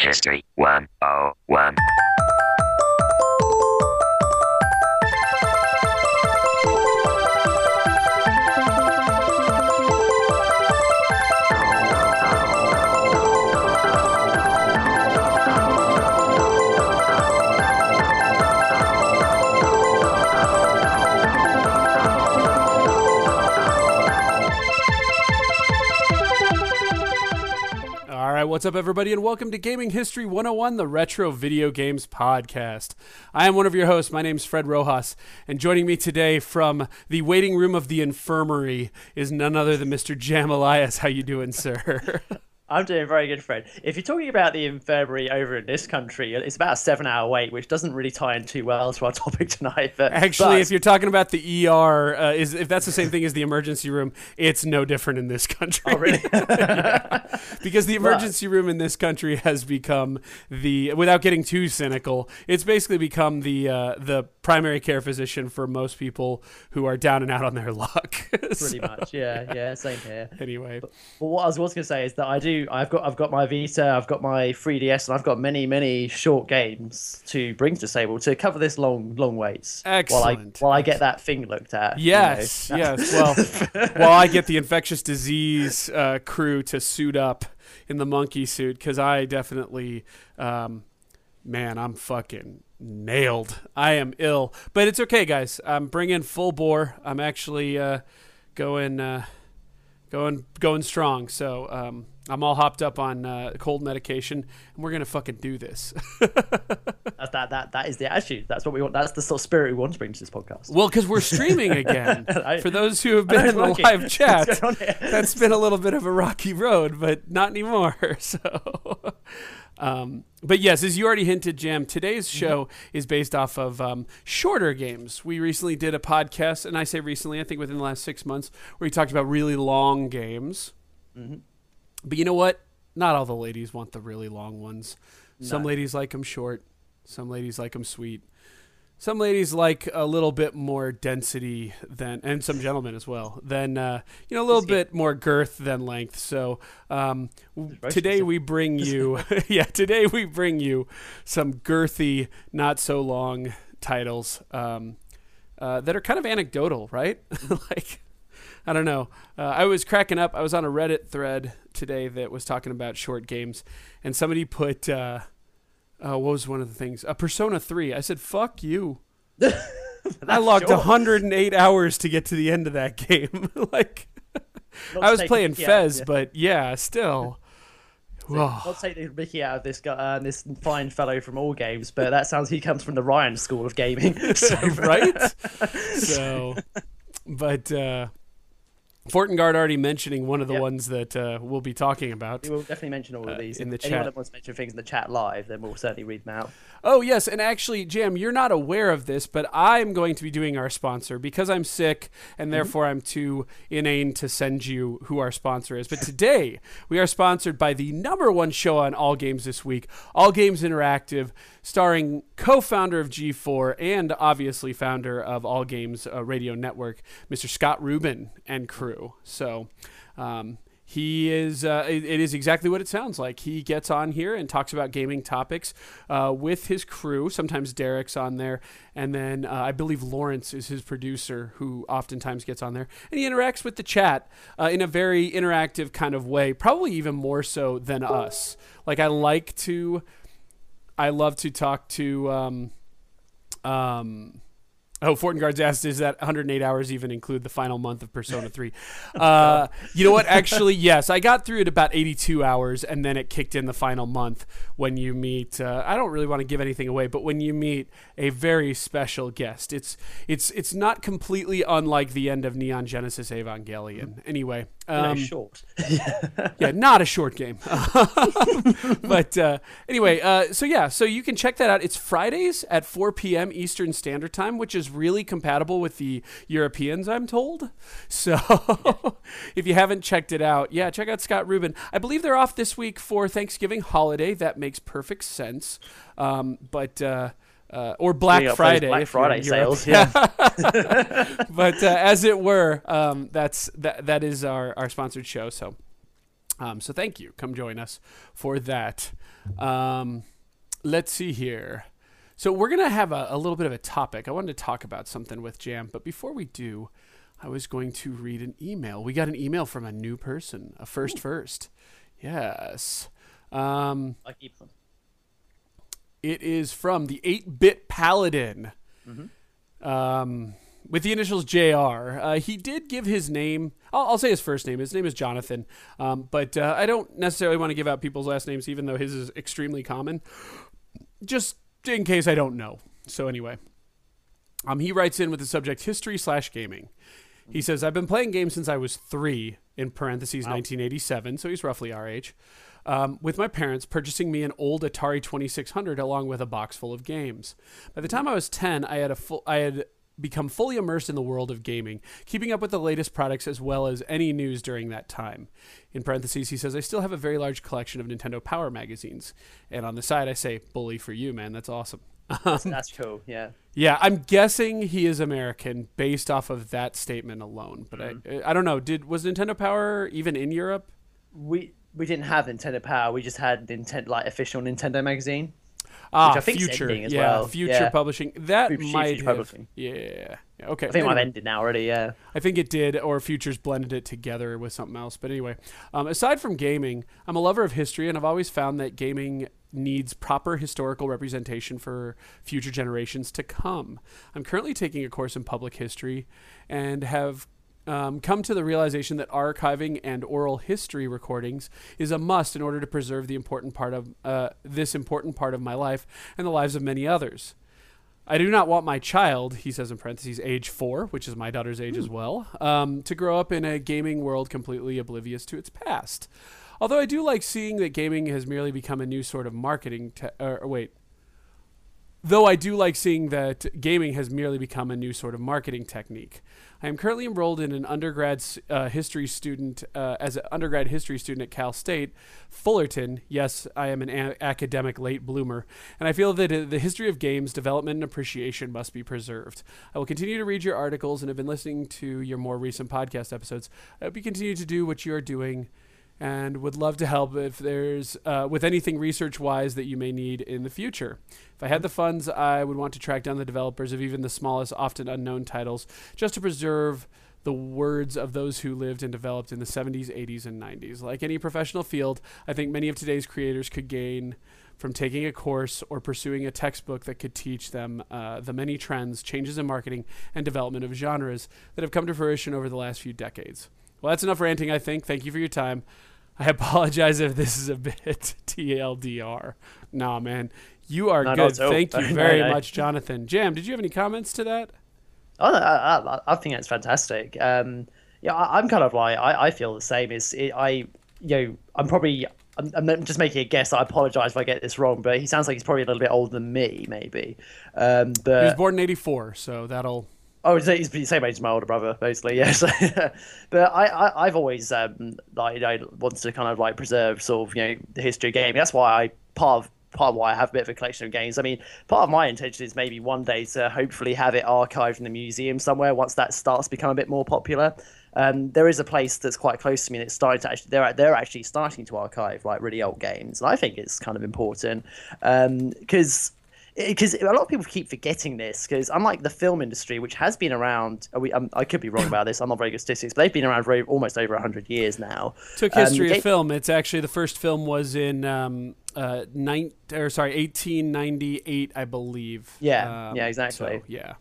History 101. What's up, everybody, and welcome to Gaming History 101, the Retro Video Games Podcast. I am one of your hosts. My name is Fred Rojas, and joining me today from the waiting room of the infirmary is none other than Mr. Jam Elias. How you doing, sir? I'm doing very good, Fred. If you're talking about the infirmary over in this country, it's about a seven-hour wait, which doesn't really tie in too well to our topic tonight. But Actually, but- if you're talking about the ER, uh, is if that's the same thing as the emergency room, it's no different in this country. oh, really? because the emergency room in this country has become the without getting too cynical it's basically become the uh, the primary care physician for most people who are down and out on their luck pretty much, yeah, yeah, same here. anyway Well, what I was, was going to say is that I do. I've got, I've got my Vita, I've got my 3DS, and I've got many, many short games to bring to the table to cover this long, long waits. While I, Excellent. while I get that thing looked at. you yes know. yes well while i get the infectious disease uh, crew to suit up in the monkey suit because i definitely um, man i'm fucking nailed i am ill but it's okay guys i'm bringing full bore i'm actually uh, going uh, going going strong so um, i'm all hopped up on uh, cold medication and we're gonna fucking do this That's, that, that, that is the attitude. That's what we want. That's the sort of spirit we want to bring to this podcast. well because we're streaming again I- for those who have been in the working. live chat going on here? that's been a little bit of a rocky road, but not anymore. So, um, but yes, as you already hinted, Jam, today's Mm-hmm. show is based off of um, shorter games. We recently did a podcast, and I say recently, I think within the last six months, where we talked about really long games. Mm-hmm. But you know what? Not all the ladies want the really long ones. Some ladies like them short. Some ladies like them sweet. Some ladies like a little bit more density than, and some gentlemen as well, than uh, you know a little bit more girth than length. So um, today we bring you, yeah, today we bring you some girthy, not so long titles um, uh, that are kind of anecdotal, right? like I don't know. Uh, I was cracking up. I was on a Reddit thread today that was talking about short games, and somebody put, uh, uh, what was one of the things? A Persona 3. I said, fuck you. I logged short. 108 hours to get to the end of that game. like, Not I was playing Fez, yeah. but yeah, still. I'll take the Mickey out of this guy, uh, this fine fellow from all games, but that sounds he comes from the Ryan School of Gaming. So, right? so, but uh, Fortengard already mentioning one of the Yep. ones that uh, we'll be talking about. we will definitely mention all Uh, of these. in If the anyone chat. that wants to mention things in the chat live, then we'll certainly read them out. Oh, yes. And actually, Jam, you're not aware of this, but I'm going to be doing our sponsor because I'm sick and therefore I'm too inane to send you who our sponsor is. But today, we are sponsored by the number one show on All Games this week, All Games Interactive, starring co founder of G4 and obviously founder of All Games uh, Radio Network, Mr. Scott Rubin and crew. So, um, he is uh, it, it is exactly what it sounds like. He gets on here and talks about gaming topics uh, with his crew. Sometimes derek's on there and then uh, i believe lawrence is his producer who oftentimes gets on there. And he interacts with the chat uh, in a very interactive kind of way probably even more so than us. Like i like to i love to talk to um, um, Oh, Fortengard's asked, "Is that 108 hours even include the final month of Persona 3?" Uh, you know what? Actually, yes. I got through it about 82 hours, and then it kicked in the final month when you meet. Uh, I don't really want to give anything away, but when you meet a very special guest, it's it's it's not completely unlike the end of Neon Genesis Evangelion. Anyway, Um, short. yeah, not a short game. but uh, anyway, uh, so yeah, so you can check that out. It's Fridays at 4 p.m. Eastern Standard Time, which is really compatible with the Europeans, I'm told. So if you haven't checked it out, yeah, check out Scott Rubin. I believe they're off this week for Thanksgiving holiday. That makes perfect sense. Um, but. Uh, uh, or Black those Friday. Black if you're in Friday sales. Yeah. but uh, as it were, um, that's that that is our, our sponsored show. So Um, so thank you. Come join us for that. Um, let's see here. So we're gonna have a, a little bit of a topic. I wanted to talk about something with Jam, but before we do, I was going to read an email. We got an email from a new person, a first first. Yes. Um, I keep them. It is from the 8 bit paladin. Um, with the initials JR. Uh, he did give his name. I'll, I'll say his first name. His name is Jonathan. Um, but uh, I don't necessarily want to give out people's last names, even though his is extremely common. Just in case I don't know. So, anyway. Um, he writes in with the subject history slash gaming. He says, I've been playing games since I was three, in parentheses, 1987, so he's roughly our age, um, with my parents purchasing me an old Atari 2600 along with a box full of games. By the time I was 10, I had, a full, I had become fully immersed in the world of gaming, keeping up with the latest products as well as any news during that time. In parentheses, he says, I still have a very large collection of Nintendo Power magazines. And on the side, I say, bully for you, man. That's awesome. That's cool. Yeah. Yeah, I'm guessing he is American based off of that statement alone. But I, I don't know. Did was Nintendo Power even in Europe? We we didn't have Nintendo Power. We just had Nintendo like official Nintendo magazine. Ah, I think Future. as yeah, well. Future Yeah. Publishing. That Future- might Future have. Publishing. Yeah. Okay. I think it might have ended now already. Yeah. I think it did, or Futures blended it together with something else. But anyway, um, aside from gaming, I'm a lover of history, and I've always found that gaming needs proper historical representation for future generations to come. I'm currently taking a course in public history and have um, come to the realization that archiving and oral history recordings is a must in order to preserve the important part of uh, this important part of my life and the lives of many others. I do not want my child, he says in parentheses, age four, which is my daughter's age as well, um, to grow up in a gaming world completely oblivious to its past. Although I do like seeing that gaming has merely become a new sort of marketing. Te- or wait. Though I do like seeing that gaming has merely become a new sort of marketing technique. I am currently enrolled in an undergrad uh, history student, uh, as an undergrad history student at Cal State, Fullerton. Yes, I am an a- academic late bloomer, and I feel that uh, the history of games development and appreciation must be preserved. I will continue to read your articles and have been listening to your more recent podcast episodes. I hope you continue to do what you are doing and would love to help if there's uh, with anything research wise that you may need in the future. If I had the funds, I would want to track down the developers of even the smallest, often unknown titles, just to preserve the words of those who lived and developed in the 70s, 80s, and 90s. Like any professional field, I think many of today's creators could gain from taking a course or pursuing a textbook that could teach them uh, the many trends, changes in marketing, and development of genres that have come to fruition over the last few decades. Well, that's enough ranting, I think. Thank you for your time. I apologize if this is a bit TLDR. Nah, man. You are not good. Thank you very no. much, Jonathan. Jam, did you have any comments to that? Oh, I, I, I think that's fantastic. Um, yeah, I, I'm kind of like I, I feel the same. Is it, I, you know, I'm probably I'm, I'm just making a guess. I apologize if I get this wrong, but he sounds like he's probably a little bit older than me, maybe. Um, He was born in 84, so that'll. Oh, he's, the same age as my older brother, basically. Yes, but I, I I've always um like wanted to kind of like preserve sort of you know the history of gaming. That's why I part of part of why I have a bit of a collection of games. I mean, part of my intention is maybe one day to hopefully have it archived in a museum somewhere once that starts to become a bit more popular. Um, there is a place that's quite close to me that's starting to actually they're they're actually starting to archive like really old games, and I think it's kind of important because because a lot of people keep forgetting this because unlike the film industry which has been around we, um, i could be wrong about this i'm not very good at statistics but they've been around for almost over 100 years now Took Um, history ga- of film. It's actually the first film was in um, uh, nine or sorry, 1898, I believe. Yeah, Um, yeah, exactly. so, yeah.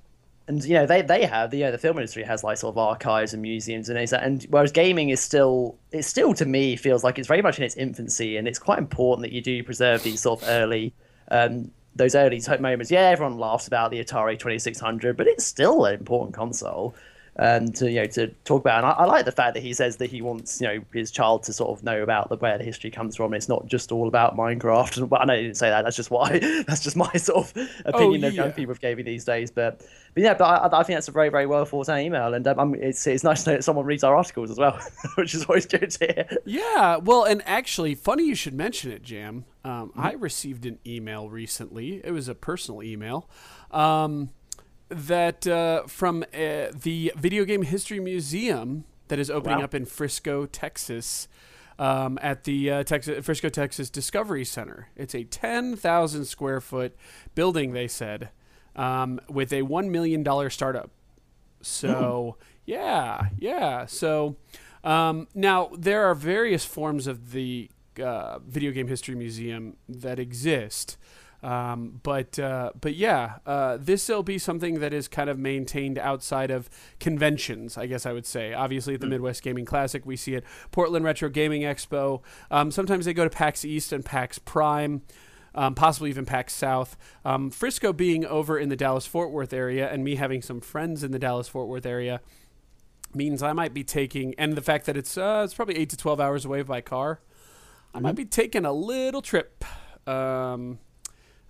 and you know they they have the you know, the film industry has like sort of archives and museums and is that and whereas gaming is still it still to me feels like it's very much in its infancy and it's quite important that you do preserve these sort of early um those early moments. Yeah everyone laughs about the atari 2600 but it's still an important console And to you know to talk about. And I, I like the fact that he says that he wants you know his child to sort of know about the where the history comes from. It's not just all about minecraft. And well, i know he didn't say that. That's just why that's just my sort of opinion of young yeah. people with gaming these days. But but yeah, but I, I think that's a very, very well thought out email, and um, I'm- it's it's nice to know that someone reads our articles as well, which is always good to hear. Yeah, well, and actually, funny you should mention it, Jam. Um, Mm-hmm. I received an email recently. It was a personal email um, that uh, from uh, the Video Game History Museum that is opening Wow. up in Frisco, Texas. um, at the uh, Texas, Frisco, Texas Discovery Center. It's a 10,000 square foot building, they said, um, with a $1 million startup. So, yeah, yeah. So, um, now there are various forms of the uh, Video Game History Museum that exist. Um, but uh, but yeah, uh, this will be something that is kind of maintained outside of conventions, I guess I would say. Obviously, at the Midwest Gaming Classic, we see it. Portland Retro Gaming Expo. Um, sometimes they go to PAX East and PAX Prime. Um, possibly even PAX South. Um, Frisco being over in the Dallas Fort Worth area, and me having some friends in the Dallas Fort Worth area, means I might be taking, and the fact that it's uh, it's probably eight to twelve hours away by car, I might be taking a little trip. Um,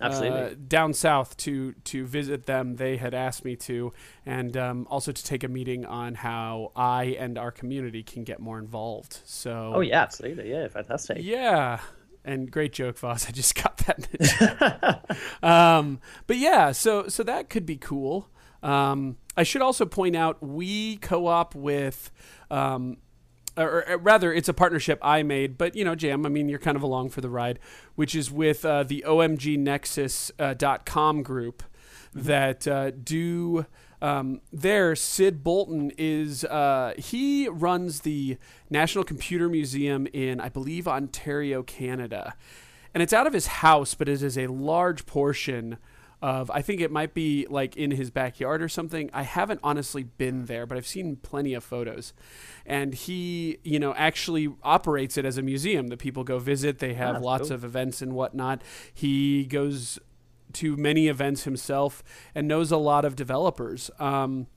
Absolutely. uh, down south to to visit them. They had asked me to, and um, also to take a meeting on how I and our community can get more involved. So, oh yeah, absolutely. Yeah, fantastic. yeah, and great joke, Voss. I just got that. In the chat. um, but yeah, so so that could be cool. Um, I should also point out we co-op with. Um, or, or rather, it's a partnership I made, but you know, Jam, I mean, you're kind of along for the ride, which is with uh, the OMGNexus.com group that uh, do um, there. Syd Bolton is uh, he runs the National Computer Museum in, I believe, Ontario, Canada, and it's out of his house, but it is a large portion of I think it might be like in his backyard or something. I haven't honestly been there, but I've seen plenty of photos. And he, you know, actually operates it as a museum that people go visit. They have that's lots cool. of events and whatnot. He goes to many events himself and knows a lot of developers. Um,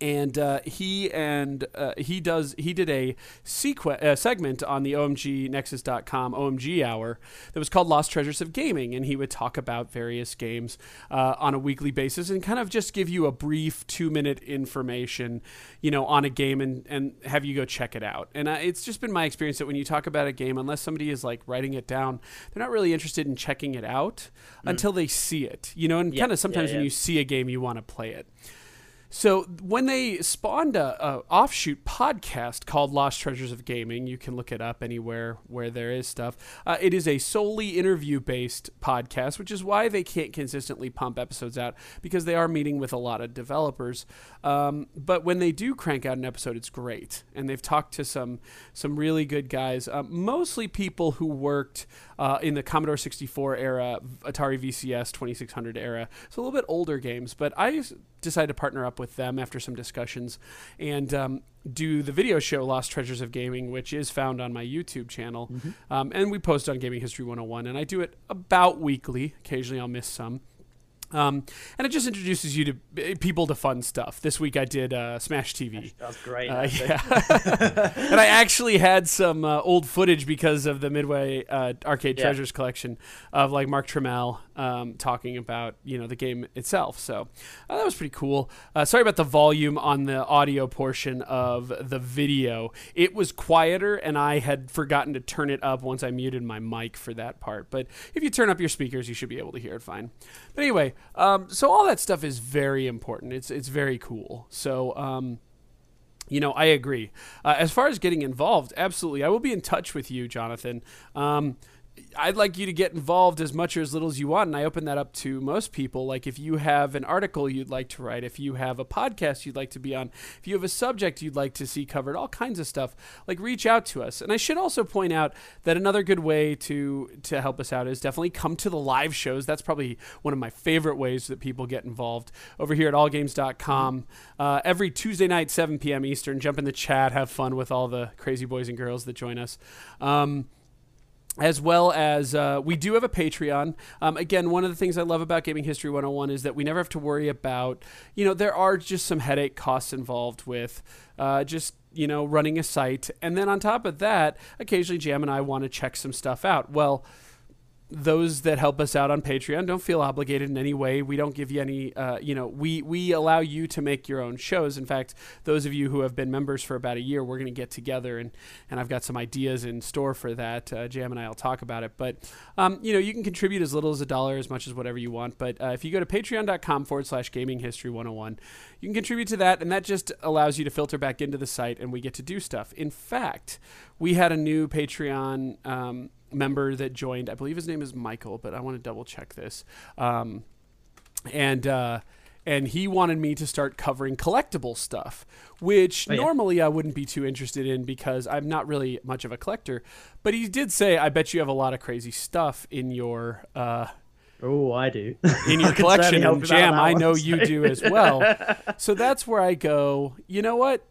and uh, he and uh, he does he did a sequ- uh, segment on the omgnexus.com omg hour that was called lost treasures of gaming and he would talk about various games uh, on a weekly basis and kind of just give you a brief two minute information you know on a game and, and have you go check it out. And uh, it's just been my experience that when you talk about a game unless somebody is like writing it down they're not really interested in checking it out until they see it you know and Yeah, kind of sometimes when yeah. you see a game you want to play it so when they spawned a, a offshoot podcast called Lost Treasures of Gaming, you can look it up anywhere where there is stuff. Uh, it is a solely interview based podcast, which is why they can't consistently pump episodes out because they are meeting with a lot of developers. Um, but when they do crank out an episode, it's great, and they've talked to some some really good guys, uh, mostly people who worked uh, in the Commodore 64 era, Atari VCS 2600 era. So a little bit older games, but I decided to partner up with them after some discussions and um, do the video show Lost Treasures of Gaming, which is found on my YouTube channel. Um, and we post on Gaming History 101, and I do it about weekly. Occasionally I'll miss some. Um, and it just introduces you to uh, people to fun stuff. This week I did uh, Smash TV. That was great. Uh, yeah, and I actually had some uh, old footage because of the Midway uh, Arcade Yeah. Treasures collection of like Mark Turmell um, talking about you know the game itself. So uh, that was pretty cool. Uh, sorry about the volume on the audio portion of the video. It was quieter, and I had forgotten to turn it up once I muted my mic for that part. But if you turn up your speakers, you should be able to hear it fine. But anyway, um, so all that stuff is very important. It's it's very cool. So. Um, you know, I agree. Uh, as far as getting involved, absolutely. I will be in touch with you, Jonathan. Um, I'd like you to get involved as much or as little as you want, and I open that up to most people. Like, if you have an article you'd like to write, if you have a podcast you'd like to be on, if you have a subject you'd like to see covered, all kinds of stuff, like reach out to us. And I should also point out that another good way to to help us out is definitely come to the live shows. That's probably one of my favorite ways that people get involved over here at allgames.com. Uh, every Tuesday night, 7 p.m. Eastern, jump in the chat, have fun with all the crazy boys and girls that join us. Um, as well as uh, we do have a Patreon. Um, again, one of the things I love about Gaming History 101 is that we never have to worry about, you know, there are just some headache costs involved with uh, just, you know, running a site. And then on top of that, occasionally Jam and I want to check some stuff out. Well, those that help us out on Patreon don't feel obligated in any way. We don't give you any, uh, you know, we we allow you to make your own shows. In fact, those of you who have been members for about a year, we're going to get together and and I've got some ideas in store for that. Uh, Jam and I will talk about it. But um, you know, you can contribute as little as a dollar, as much as whatever you want. But uh, if you go to patreon.com forward slash gaming history 101, you can contribute to that, and that just allows you to filter back into the site, and we get to do stuff. In fact, we had a new Patreon. Um, member that joined. I believe his name is Michael, but I want to double check this. Um, and uh, and he wanted me to start covering collectible stuff, which Oh, yeah. normally I wouldn't be too interested in because I'm not really much of a collector. But he did say, "I bet you have a lot of crazy stuff in your." Uh, Oh, I do. in your collection and jam i one, know so- you do as well so that's where i go you know what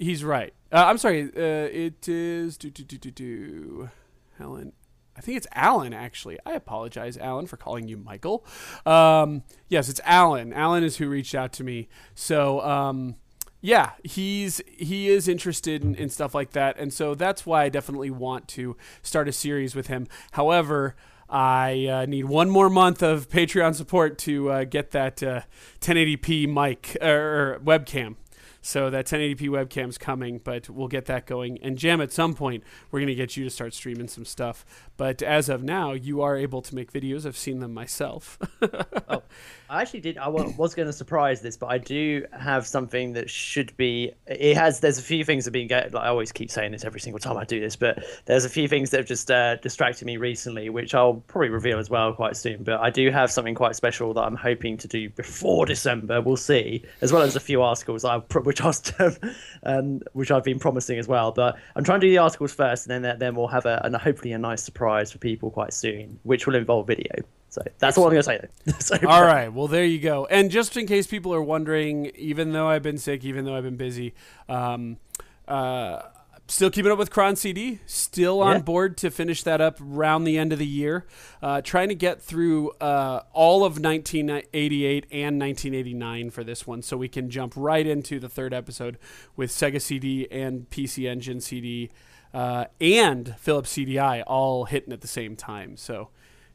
he's right uh, i'm sorry uh, it is do, do, do, do, do. helen i think it's alan actually. I apologize alan for calling you michael. Um, yes it's alan. Alan is who reached out to me. So um, yeah, he's he is interested in, in stuff like that, and so that's why I definitely want to start a series with him. However, I uh, need one more month of Patreon support to uh, get that uh, 1080p mic or, or webcam. So that 1080p webcam's coming, but we'll get that going. And Jam, at some point, we're gonna get you to start streaming some stuff. But as of now, you are able to make videos. I've seen them myself. oh, I actually did. I was going to surprise this, but I do have something that should be. It has. There's a few things that have been. Like, I always keep saying this every single time I do this, but there's a few things that have just uh, distracted me recently, which I'll probably reveal as well quite soon. But I do have something quite special that I'm hoping to do before December. We'll see, as well as a few articles I which I um, which I've been promising as well. But I'm trying to do the articles first, and then then we'll have a and hopefully a nice surprise for people quite soon, which will involve video. So that's all I'm going to say. So, All right. Well, there you go. And just in case people are wondering, even though I've been sick, even though I've been busy, um, uh, still keeping up with Cron CD. Still on Yeah. board to finish that up around the end of the year. Uh, trying to get through uh, all of 1988 and 1989 for this one, so we can jump right into the third episode with Sega CD and PC Engine CD. Uh, and Philips CDI all hitting at the same time, so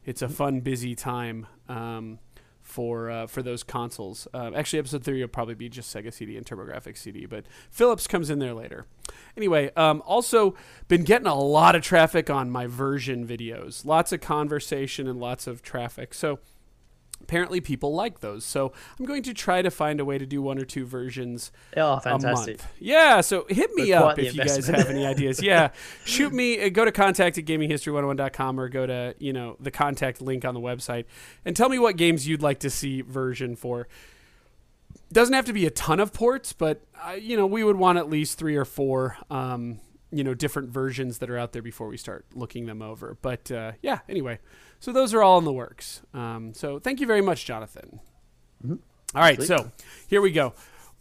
it's a fun, busy time um, for uh, for those consoles. Uh, actually, episode three will probably be just Sega CD and TurboGrafx CD, but Philips comes in there later. Anyway, um, also been getting a lot of traffic on my version videos, lots of conversation and lots of traffic. So apparently people like those. So I'm going to try to find a way to do one or two versions Oh, a fantastic. month. Yeah, so hit me up if you guys have any ideas. Yeah, shoot me. uh, Go to contact at gaminghistory101.com or go to you know the contact link on the website and tell me what games you'd like to see version for. Doesn't have to be a ton of ports, but uh, you know we would want at least three or four. Um, you know different versions that are out there before we start looking them over. But uh, yeah, anyway, so those are all in the works. Um, so thank you very much, Jonathan. All right, Sweet. so here we go.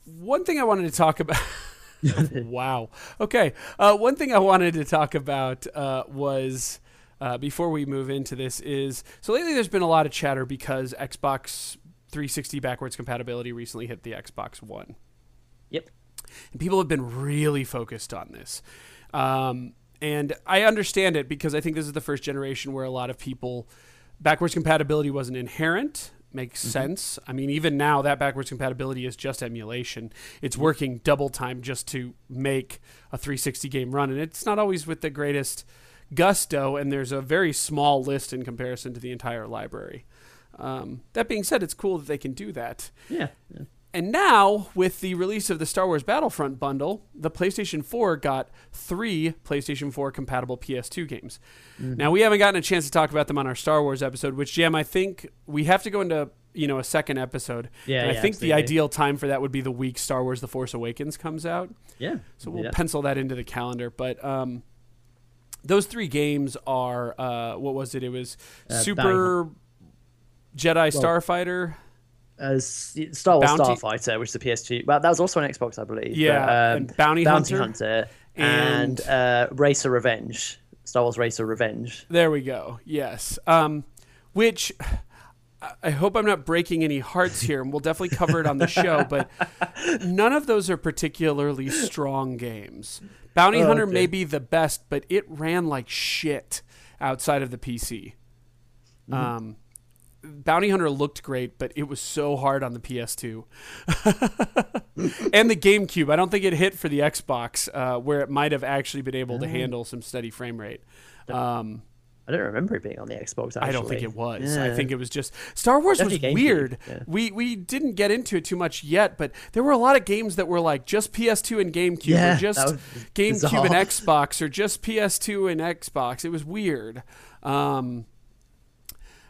One thing I wanted to talk about. wow. Okay. Uh, one thing I wanted to talk about uh, was uh, before we move into this is so lately there's been a lot of chatter because Xbox 360 backwards compatibility recently hit the Xbox One. Yep. And people have been really focused on this. Um, and I understand it because I think this is the first generation where a lot of people backwards compatibility wasn't inherent. Makes sense. I mean, even now, that backwards compatibility is just emulation. It's working double time just to make a 360 game run, and it's not always with the greatest gusto. And there's a very small list in comparison to the entire library. Um, that being said, it's cool that they can do that. Yeah. yeah. And now, with the release of the Star Wars Battlefront bundle, the PlayStation 4 got three PlayStation 4 compatible PS2 games. Now, we haven't gotten a chance to talk about them on our Star Wars episode, which, Jam, I think we have to go into you know a second episode. Yeah, and I yeah, think the ideal time for that would be the week Star Wars: The Force Awakens comes out. Yeah. So we'll yeah. pencil that into the calendar. But um, those three games are uh, what was it? It was Uh, Super Jedi Starfighter. As Star Wars Bounty- Starfighter, which is the PS2. Well, that was also on Xbox, I believe. Yeah, But, um, and Bounty Bounty Hunter. Hunter, and, And- uh, Racer Revenge. Star Wars Racer Revenge. There we go. Yes. Um, which I- hope I'm not breaking any hearts here, and we'll definitely cover it on the show. But none of those are particularly strong games. Bounty Oh, Hunter okay. may be the best, but it ran like shit outside of the PC. Um, Bounty Hunter looked great, but it was so hard on the PS2 and the GameCube. I don't think it hit for the Xbox, uh, where it might have actually been able to handle some steady frame rate. Um, I don't remember it being on the Xbox. Actually. I don't think it was. Yeah. I think it was just Star Wars was Definitely weird. yeah. We we didn't get into it too much yet, but there were a lot of games that were like just PS2 and GameCube, Yeah, or just GameCube and. Xbox, or just PS2 and Xbox. It was weird. Um,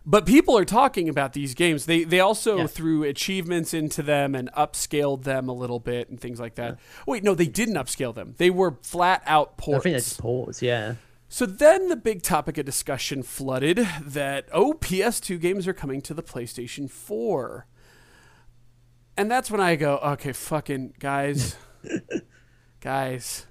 but people are talking about these games. They they also Yeah. threw achievements into them and upscaled them a little bit and things like that. Wait, no, they didn't upscale them. They were flat out I ports. think they just paused. Yeah. So then the big topic of discussion flooded that, oh, PS2 games are coming to the PlayStation 4. And that's when I go, okay, fucking guys, guys.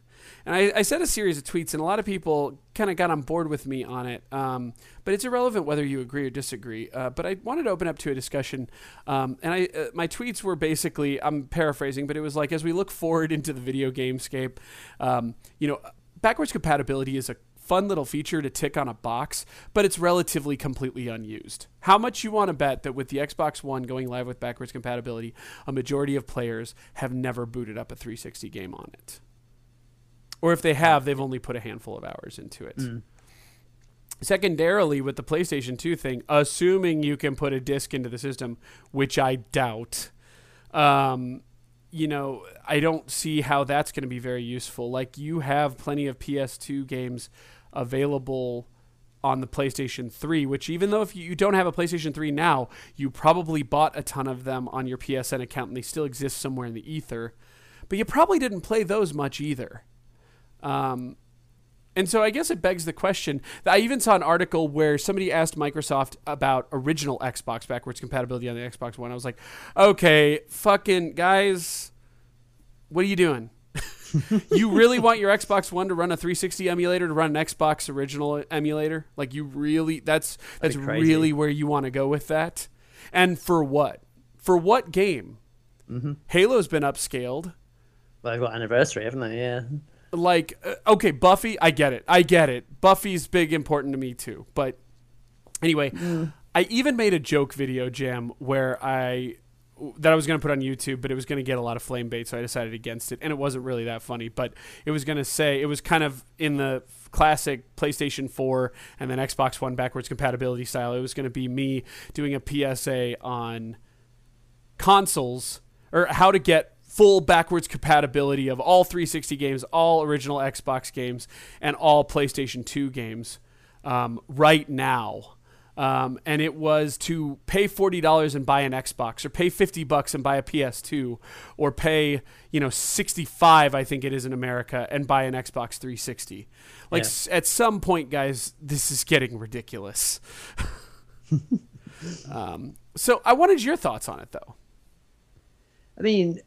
And I, I said a series of tweets, and a lot of people kind of got on board with me on it. Um, but it's irrelevant whether you agree or disagree. Uh, but I wanted to open up to a discussion. Um, and I, uh, my tweets were basically, I'm paraphrasing, but it was like as we look forward into the video gamescape, um, you know, backwards compatibility is a fun little feature to tick on a box, but it's relatively completely unused. How much you want to bet that with the Xbox One going live with backwards compatibility, a majority of players have never booted up a 360 game on it? Or if they have, they've only put a handful of hours into it. Secondarily, with the PlayStation 2 thing, assuming you can put a disc into the system, which I doubt, um, you know, I don't see how that's going to be very useful. Like, you have plenty of PS2 games available on the PlayStation 3, which even though if you don't have a PlayStation 3 now, you probably bought a ton of them on your PSN account and they still exist somewhere in the ether. But you probably didn't play those much either. Um, and so I guess it begs the question. I even saw an article where somebody asked Microsoft about original Xbox backwards compatibility on the Xbox One. I was like, okay, fucking guys, what are you doing? you really want your Xbox One to run a 360 emulator to run an Xbox original emulator? Like you really that's that's That'd be crazy. really where you want to go with that? And for what? For what game? Mm-hmm. Halo's been upscaled Well, they've got anniversary, haven't they? Yeah. Like uh, okay buffy i get it. I get it. Buffy's big important to me too. But anyway i even made a joke video jam where i that i was going to put on youtube but it was going to get a lot of flame bait so i decided against it and it wasn't really that funny. But it was going to say it was kind of in the classic playstation 4 and then xbox one backwards compatibility style. It was going to be me doing a psa on consoles or how to get full backwards compatibility of all 360 games, all original Xbox games, and all PlayStation 2 games um, right now. Um, and it was to pay forty dollars and buy an Xbox, or pay fifty bucks and buy a PS2, or pay you know sixty five, I think it is in America, and buy an Xbox 360. Like Yeah. s- at some point, guys, this is getting ridiculous. um, so I wanted your thoughts on it, though. I mean,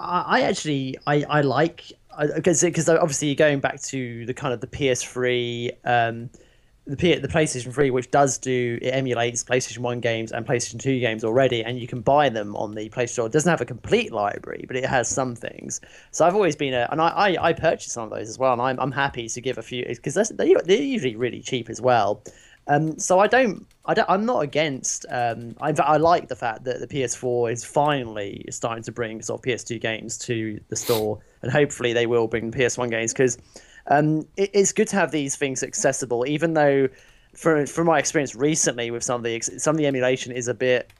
I, actually I I like because because obviously going back to the kind of the PS3 um the P, the PlayStation 3 which does do it emulates PlayStation 1 games and PlayStation 2 games already and you can buy them on the PlayStation Store. It doesn't have a complete library, but it has some things. So I've always been a and I I, I purchased some of those as well and I'm I'm happy to give a few because they they're usually really cheap as well. Um, so I don't, I don't, I'm not against. Um, I, I like the fact that the PS4 is finally starting to bring sort of PS2 games to the store, and hopefully they will bring PS1 games because um, it, it's good to have these things accessible, even though. From, from my experience recently with some of the some of the emulation is a bit.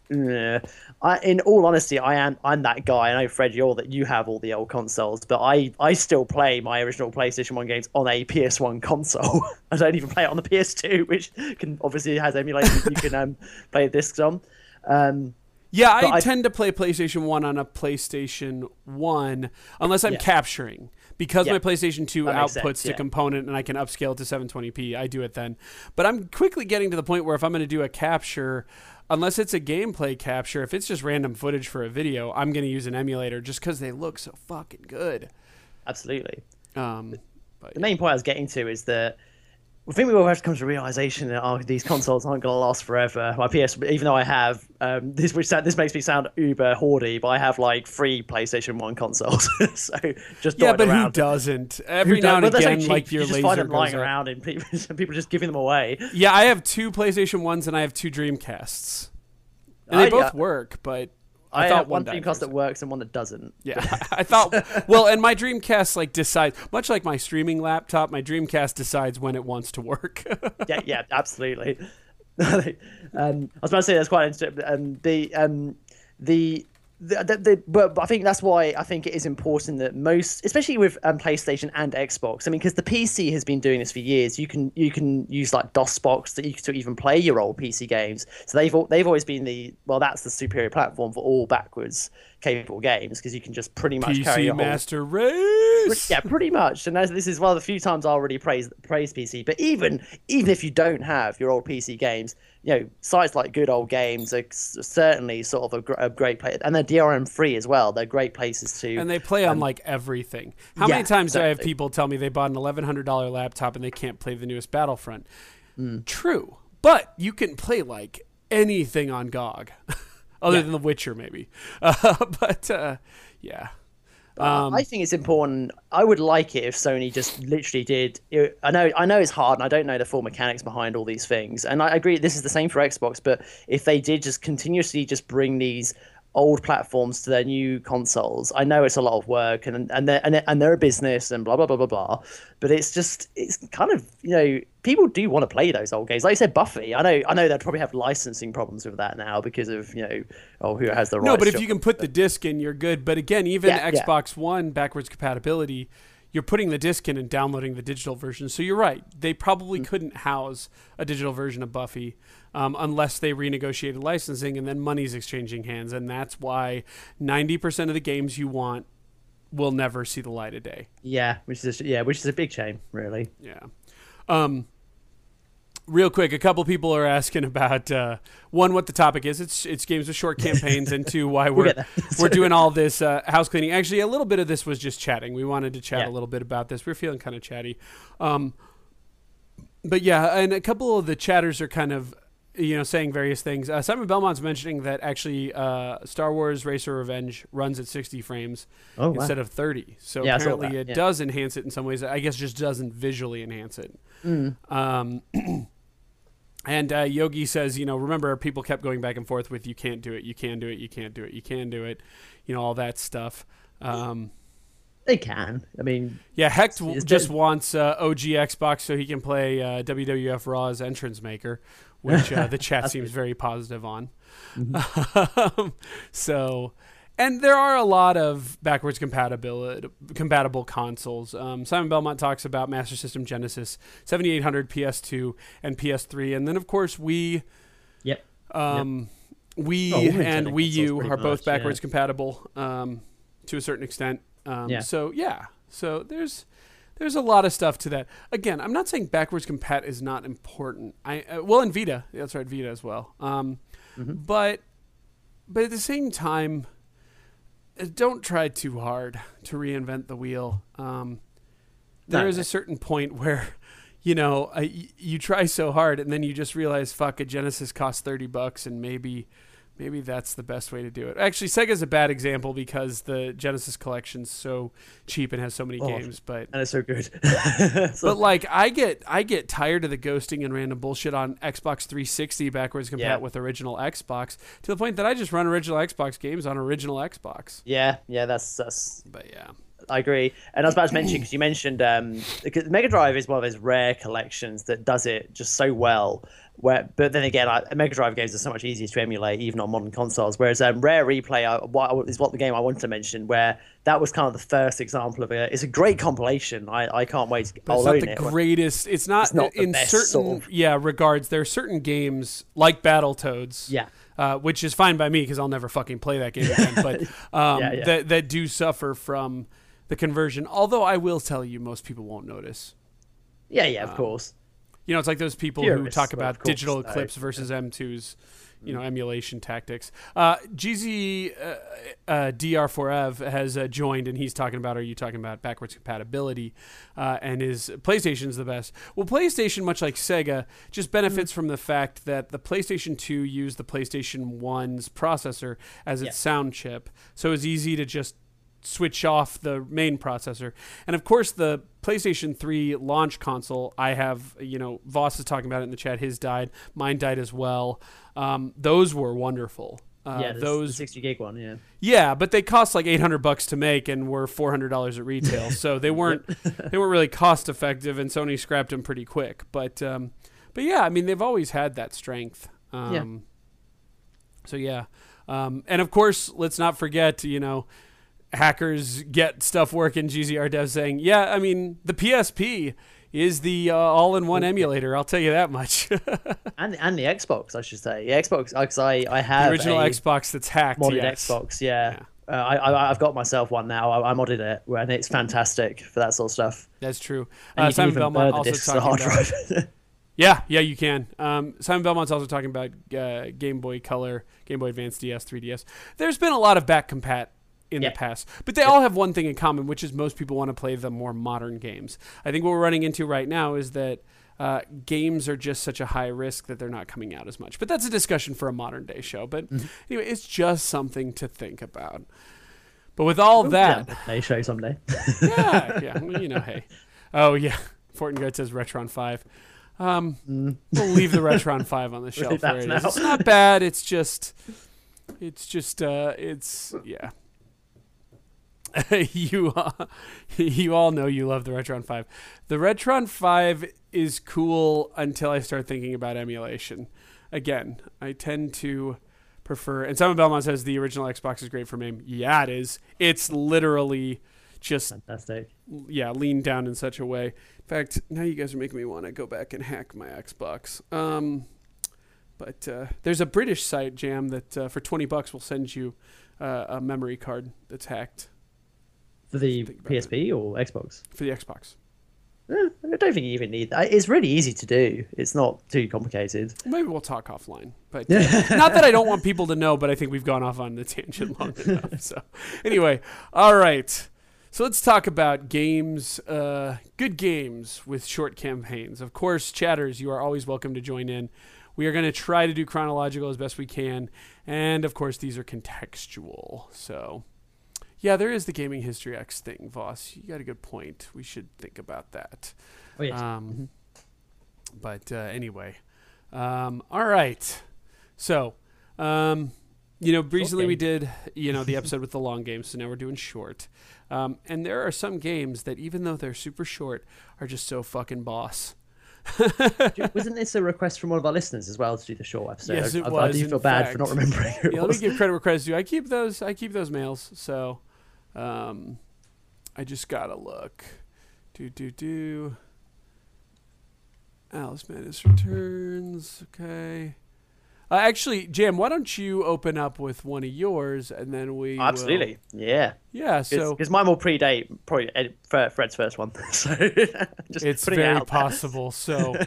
I, in all honesty, I am I'm that guy. I know Fred, you're that you have all the old consoles, but I I still play my original PlayStation One games on a PS1 console. I don't even play it on the PS2, which can obviously has emulation you can um, play discs on. Um, Yeah, I, I- tend to play PlayStation 1 on a PlayStation 1 unless I'm Yeah. capturing. Because Yeah. my PlayStation 2 That outputs sense, to yeah. component and I can upscale to 720p, I do it then. But I'm quickly getting to the point where if I'm going to do a capture, unless it's a gameplay capture, if it's just random footage for a video, I'm going to use an emulator just because they look so fucking good. absolutely. Um, The main point I was getting to is that I think we all have to come to the realization that oh, these consoles aren't going to last forever. My PS, even though I have um, this, which this makes me sound uber hoardy, but I have like three PlayStation One consoles, so just Yeah, but around. who doesn't? Every Who now and does- well, they're so again, like your you just laser find them lying out. around and people, people are just giving them away. Yeah, I have two PlayStation ones and I have two Dreamcasts. And they I, both uh, work, but I, I, thought have one died Dreamcast that works and one that doesn't. Yeah, I thought. Well, and my Dreamcast like decides, much like my streaming laptop, my Dreamcast decides when it wants to work. yeah, yeah, absolutely. um, I was about to say that's quite interesting. Um, the um, the. The, the, the, but, I think that's why I think it is important that most, especially with um, PlayStation and Xbox. I mean, because the PC has been doing this for years. You can you can use like DOSBox to, to even play your old PC games. So they've they've always been the well, that's the superior platform for all backwards capable games because you can just pretty much carry PC your whole Master Race. yeah, pretty much. And this is one of the few times I already praise praise PC. But even even if you don't have your old PC games, you know, sites like Good Old Games are certainly sort of a, gr- a great place, and they're DRM free as well. They're great places to. And they play on like everything. How yeah, many times do I have people tell me they bought an eleven hundred dollar laptop and they can't play the newest Battlefront? Mm. True, but you can play like anything on GOG, other Yeah. than The Witcher, maybe. Uh, but uh, yeah, um, I think it's important. I would like it if Sony just literally did. it- I know, I know it's hard, and I don't know the full mechanics behind all these things. And I agree, this is the same for Xbox. But if they did just continuously just bring these old platforms to their new consoles, I know it's a lot of work, and and they're and they're, and they're a business, and blah blah blah blah blah. But it's just, it's kind of you know, people do want to play those old games. Like you said, Buffy. I know, I know they'd probably have licensing problems with that now because of you know, oh, who has the rights. no, but if you can put the disc in, you're good. But again, even Yeah, yeah. Xbox One backwards compatibility, you're putting the disc in and downloading the digital version. So you're right; they probably Mm. couldn't house a digital version of Buffy um, unless they renegotiated licensing, and then money's exchanging hands, and that's why ninety percent of the games you want will never see the light of day. yeah, which is a, yeah, which is a big shame, really. Yeah. Um, real quick, a couple people are asking about uh, one, what the topic is. It's it's games with short campaigns, and two, why we're we're doing all this uh, house cleaning. Actually, a little bit of this was just chatting. We wanted to chat Yeah. a little bit about this. We are feeling kind of chatty. Um, but yeah, and a couple of the chatters are kind of you know saying various things. Uh, Simon Belmont's mentioning that actually uh, Star Wars Racer Revenge runs at 60 frames Oh, wow. instead of 30. So Yeah, apparently it yeah. does enhance it in some ways. I guess just doesn't visually enhance it. Mm. Um, and uh, Yogi says, you know, remember people kept going back and forth with you can't do it, you can do it, you can't do it, you can do it, you know, all that stuff. Um, They can. I mean, yeah, Hecht just just- wants uh, OG Xbox so he can play uh, WWF Raw's entrance maker, which uh, the chat seems very positive on. Mm-hmm. Um, so, and there are a lot of backwards compatibility compatible consoles. Um, Simon Belmont talks about Master System Genesis, 7800, PS2, and PS3, and then of course we. yep. Um, Wii Oh, and Wii U are both much, yeah. backwards compatible um, to a certain extent. Um, Yeah. So yeah, so there's there's a lot of stuff to that. Again, I'm not saying backwards compat is not important. I uh, well, in Vita, that's right, Vita as well. Um, Mm-hmm. But but at the same time, uh, don't try too hard to reinvent the wheel. Um, there is a certain point where you know uh, y- you try so hard and then you just realize fuck a genesis costs 30 bucks and maybe maybe that's the best way to do it actually sega's a bad example because the genesis collection's so cheap and has so many Oh, games but And it's so good. So- but like I get I get tired of the ghosting and random bullshit on Xbox 360 backwards compat Yeah. with original Xbox to the point that I just run original Xbox games on original Xbox. yeah, yeah, that's that's. But yeah. I agree. And I was about to mention because you mentioned um, because Mega Drive is one of those rare collections that does it just so well. Where, but then again, I, Mega Drive games are so much easier to emulate even on modern consoles. Whereas um, Rare Replay I, what, is what the game I wanted to mention, where that was kind of the first example of it. It's a great compilation. I, I can't wait. To, But I'll it's not the it. greatest. It's not, It's not in certain sort of- yeah regards. There are certain games like Battletoads, Yeah. uh, which is fine by me because I'll never fucking play that game again. But um, Yeah, yeah. that that do suffer from the conversion. Although I will tell you, most people won't notice. Yeah, yeah, Um, of course. You know, it's like those people who talk about digital. Eclipse versus M2's, you know, emulation tactics. Uh, GZ uh, uh, DR4Ev has uh, joined, and he's talking about, are you talking about backwards compatibility? Uh, and is PlayStation's the best? Well, PlayStation, much like Sega, just benefits from the fact that the PlayStation 2 used the PlayStation 1's processor as its Yeah. sound chip, so it's easy to just switch off the main processor. And of course, the PlayStation 3 launch console, I have, you know, Voss is talking about it in the chat. His died, mine died as well. Um, those were wonderful. Uh, yeah, the, those, the 60 gig one. Yeah. yeah, but they cost like 800 bucks to make and were $400 at retail. so they weren't, they weren't really cost effective, and Sony scrapped them pretty quick. But, um, but yeah, I mean, they've always had that strength. Um, Yeah. So yeah, um, and of course, let's not forget, you know, hackers get stuff working. GZR Dev saying, yeah, I mean, the PSP is the uh, all-in-one emulator. I'll tell you that much. And and the Xbox, I should say. Yeah, Xbox. Because I I have original a Xbox that's hacked. modded yes. Xbox. Yeah. Uh, I, I I've got myself one now. I, I modded it, and it's fantastic for that sort of stuff. That's true. And Uh, Simon Belmont the also the talking about. Yeah, yeah, you can. Um, Simon Belmont's also talking about uh, Game Boy Color, Game Boy Advance DS, 3DS. There's been a lot of back compat in Yeah. the past, but they all have one thing in common, which is most people want to play the more modern games. I think what we're running into right now is that uh, games are just such a high risk that they're not coming out as much. But that's a discussion for a modern day show. But Mm-hmm. anyway, it's just something to think about. But with all that, they show someday. yeah, yeah. Well, you know, hey. Oh yeah. Fortengard says Retron five. Um, we'll leave the Retron five on the shelf Leave that where it for is. now. It's not bad. It's just, it's just, uh, it's yeah. you, uh, you all know you love the Retron five. The Retron five is cool until I start thinking about emulation. Again, I tend to prefer. And Simon Belmont says the original Xbox is great for MAME. Yeah, it is. It's literally just Fantastic. yeah, leaned down in such a way. In fact, now you guys are making me want to go back and hack my Xbox. Um, but uh, there's a British site, Jam, that uh, for 20 bucks will send you uh, a memory card that's hacked For the about it. PSP or Xbox? for the Xbox. Eh, I don't think you even need that. It's really easy to do. It's not too complicated. Maybe we'll talk offline. But not that I don't want people to know, but I think we've gone off on the tangent long enough. So anyway, all right. So let's talk about games, uh, good games with short campaigns. Of course, chatters, you are always welcome to join in. We are going to try to do chronological as best we can, and of course, these are contextual. So, yeah, there is the gaming history X thing, Voss. You got a good point. We should think about that. Oh yes. Um, But uh, anyway, um, all right. So, um, you know, recently we did, you know, the episode with the long games. So now we're doing short. Um, and there are some games that, even though they're super short, are just so fucking boss. Wasn't this a request from one of our listeners as well to do the short episode? Yes, it I, I do feel bad for not remembering Yeah, let me give credit where credit's due. I keep those. I keep those mails. So, um, I just gotta look. Do do do. Alice Madness returns. Okay. Uh, actually, Jam, why don't you open up with one of yours, and then we will- Absolutely. Yeah. yeah. So Because mine will predate probably Ed, Fred's first one. so just it's putting it very out possible. So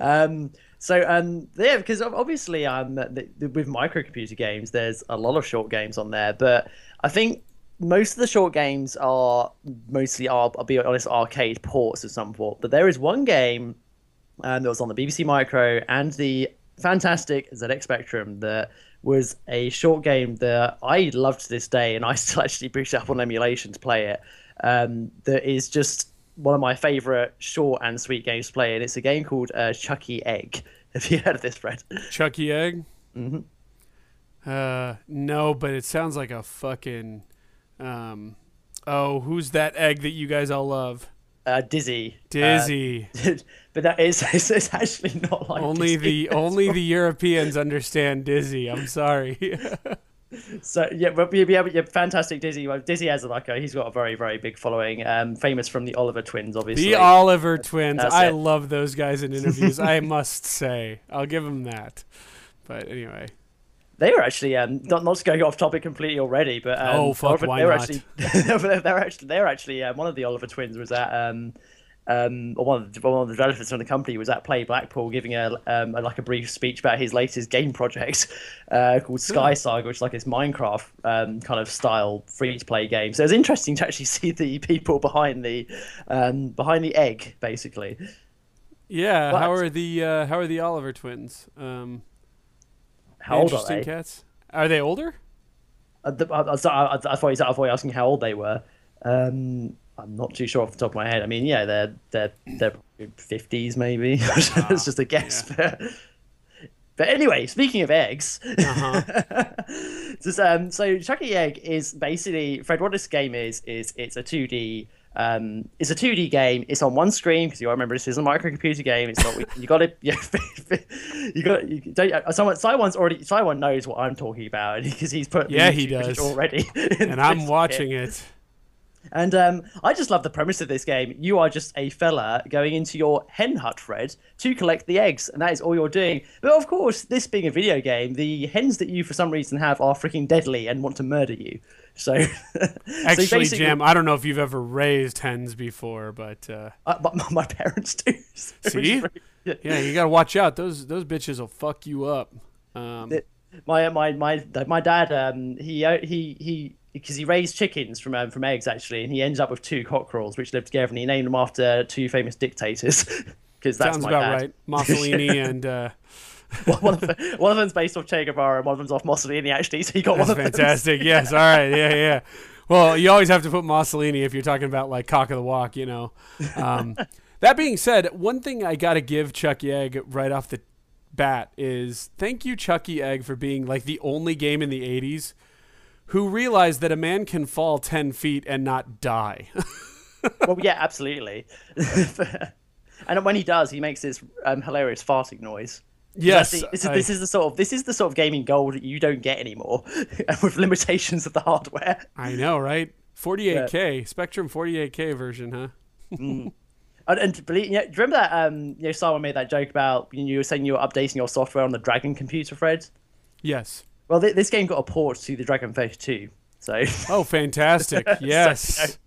Um, so um, yeah, because obviously um, the, the, with microcomputer games, there's a lot of short games on there, but I think most of the short games are mostly, are, I'll be honest, arcade ports of some sort. But there is one game um, that was on the BBC Micro and the fantastic ZX Spectrum that was a short game that I love to this day, and I still actually boot up on emulation to play it. Um, that is just one of my favorite short and sweet games to play, and it's a game called uh, Chuckie Egg. Have you heard of this, Fred? Chuckie Egg. Mm-hmm. Uh, no, but it sounds like a fucking. Um, oh, who's that egg that you guys all love? Uh, Dizzy. Dizzy. Uh, but that is it's, it's actually not like only Dizzy. the only the Europeans understand Dizzy. I'm sorry. So yeah, but yeah, yeah, yeah, fantastic Dizzy. Well, Dizzy has a like a, he's got a very very big following. Um, famous from the Oliver twins, obviously. the Oliver twins. That's I it. love those guys in interviews. I must say, I'll give them that. But anyway, They were actually um, not not going off topic completely already, but um, Oh, fuck, Oliver- why they were not? actually they're, they're actually they're actually um, one of the Oliver twins was at um, um, or one of, the, one of the developers from the company was at Play Blackpool giving a, um, a like a brief speech about his latest game project uh, called Sky Saga, which is like this Minecraft um, kind of style free to play game. So it was interesting to actually see the people behind the um, behind the egg, basically. Yeah, But- how are the uh, how are the Oliver twins? Um, How old are they? cats. Are they older? I, I, I, I, I thought you- I thought you were asking how old they were. Um, I'm not too sure off the top of my head. I mean, yeah, they're they're they're fifties maybe. it's just a guess. But, but anyway, speaking of eggs, Uh-huh. just, um, so Chuckie Egg is basically Fred. What this game is is it's a 2D. Um, it's a 2D game. It's on one screen because you to remember this is a microcomputer game. It's not you got to yeah, you got you don't. uh, Someone Simon's already Simon knows what I'm talking about because he's put Yeah, he does. already. and I'm watching it. And um, I just love the premise of this game. You are just a fella going into your hen hut, Fred, to collect the eggs, and that is all you're doing. But of course, this being a video game, the hens that you for some reason have are freaking deadly and want to murder you. So, so Actually, basically- Jam, I don't know if you've ever raised hens before, but uh, uh, but my, my parents do. So See? yeah. yeah, you gotta watch out. Those those bitches will fuck you up. Um, my my my my dad um he uh, he he because he raised chickens from um, from eggs actually and he ended up with two cockerels which lived together and he named them after two famous dictators because that's sounds my about dad. right. Mussolini and uh, one of them, one of them's based off Che Guevara and one of them's off Mussolini actually so you got that's one of them fantastic. yes, all right, yeah, yeah. Well, you always have to put Mussolini if you're talking about like cock of the walk, you know. Um, that being said, one thing I gotta give Chuckie Egg right off the bat is thank you, Chuckie Egg, for being like the only game in the '80s who realized that a man can fall ten feet and not die. well yeah absolutely and when he does he makes this um, hilarious farting noise yes, the- this is, I- this is the sort of this is the sort of gaming gold that you don't get anymore with limitations of the hardware I know, right? 48K Spectrum 48K version, huh? And, and believe, you know, do you remember that? Um, you know, someone made that joke about you, know, you were saying you were updating your software on the Dragon computer, Fred. Yes. Well, th- this game got a port to the Dragon Phase Two, so Oh, fantastic! So, Yes,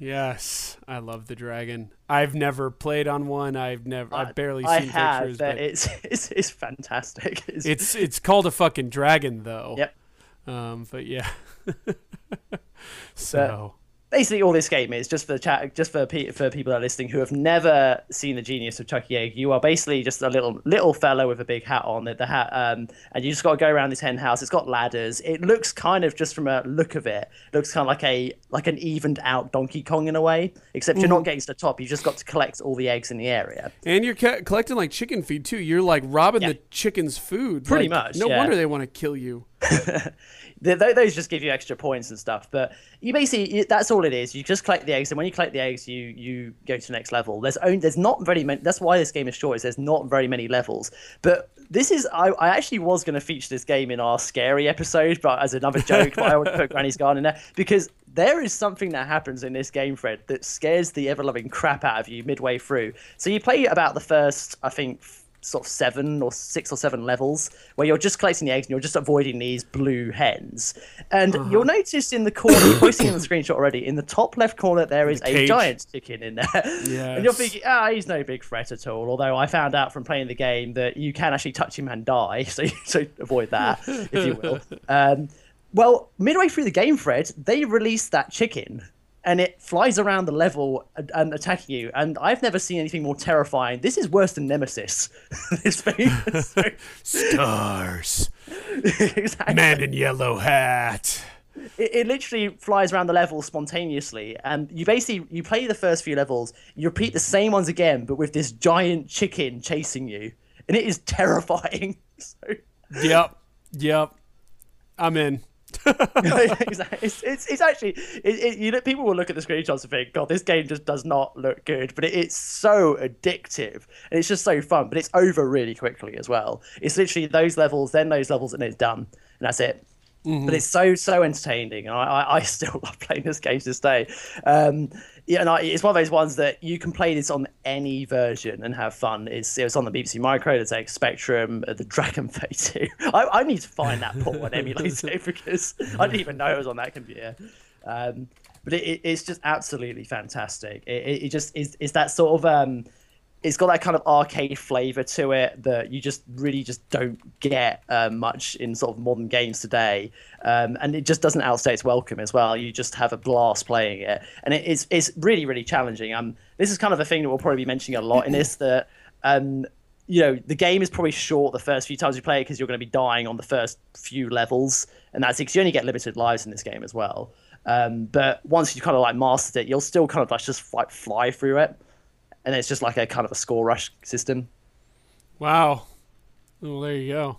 yes, I love the dragon. I've never played on one. I've never, I've barely I seen have, pictures, but but it's, it's it's fantastic. It's, it's it's called a fucking dragon, though. Yep. Um, but yeah. so basically all this game is just for chat, just for pe- for people that are listening who have never seen the genius of Chuckie Egg. You are basically just a little little fellow with a big hat on. The, the hat, um, and you just got to go around this hen house. It's got ladders. It looks kind of just from a look of it, looks kind of like a like an evened out Donkey Kong in a way. Except you're Mm-hmm. not getting to the top. You've just got to collect all the eggs in the area. and you're ca- collecting like chicken feed too. You're like robbing Yeah. the chicken's food. Pretty Like, much, No yeah. wonder they want to kill you. Th- th- those just give you extra points and stuff but you basically that's all it is you just collect the eggs and when you collect the eggs you you go to the next level there's only there's not very many that's why this game is short is there's not very many levels but this is i, I actually was going to feature this game in our scary episode but as another joke but i would put granny's garden in there because there is something that happens in this game fred that scares the ever-loving crap out of you midway through so you play about the first i think sort of seven or six or seven levels where you're just collecting the eggs and you're just avoiding these blue hens. And Uh-huh. you'll notice in the corner, you're posting in the screenshot already, in the top left corner there is a giant chicken in there. And you're thinking, ah, he's no big threat at all. Although I found out from playing the game that you can actually touch him and die, so, so avoid that, if you will. Um, well, midway through the game, Fred, they released that chicken. And it flies around the level and, and attacking you. And I've never seen anything more terrifying. This is worse than Nemesis. this thing. Stars, exactly. man in yellow hat. It, it literally flies around the level spontaneously, and you basically you play the first few levels, you repeat the same ones again, but with this giant chicken chasing you, and it is terrifying. So, Yep, yep. I'm in. it's, it's, it's actually it, it, you know people will look at the screenshots and think, God, this game just does not look good, but it, it's so addictive and it's just so fun. But it's over really quickly as well. It's literally those levels, then those levels, and it's done, and that's it. But it's so so entertaining, and I, I, I still love playing this game to this day. Um, yeah, and it's one of those ones that you can play this on any version and have fun. It's it was on the BBC Micro, the ZX Spectrum, uh, the Dragon Phase 2. I, I need to find that port and emulate it because I didn't even know it was on that computer. Um, but it, it, it's just absolutely fantastic. It, it, it just is is that sort of um, it's got that kind of arcade flavor to it that you just really just don't get uh, much in sort of modern games today, um, and it just doesn't outstay its welcome as well. You just have a blast playing it, and it, it's it's really really challenging. Um, this is kind of a thing that we'll probably be mentioning a lot in this that um, you know the game is probably short the first few times you play it because you're going to be dying on the first few levels, and that's because you only get limited lives in this game as well. Um, but once you kind of like mastered it, you'll still kind of like just like fly through it and it's just like a kind of a score rush system. Wow. Well, there you go.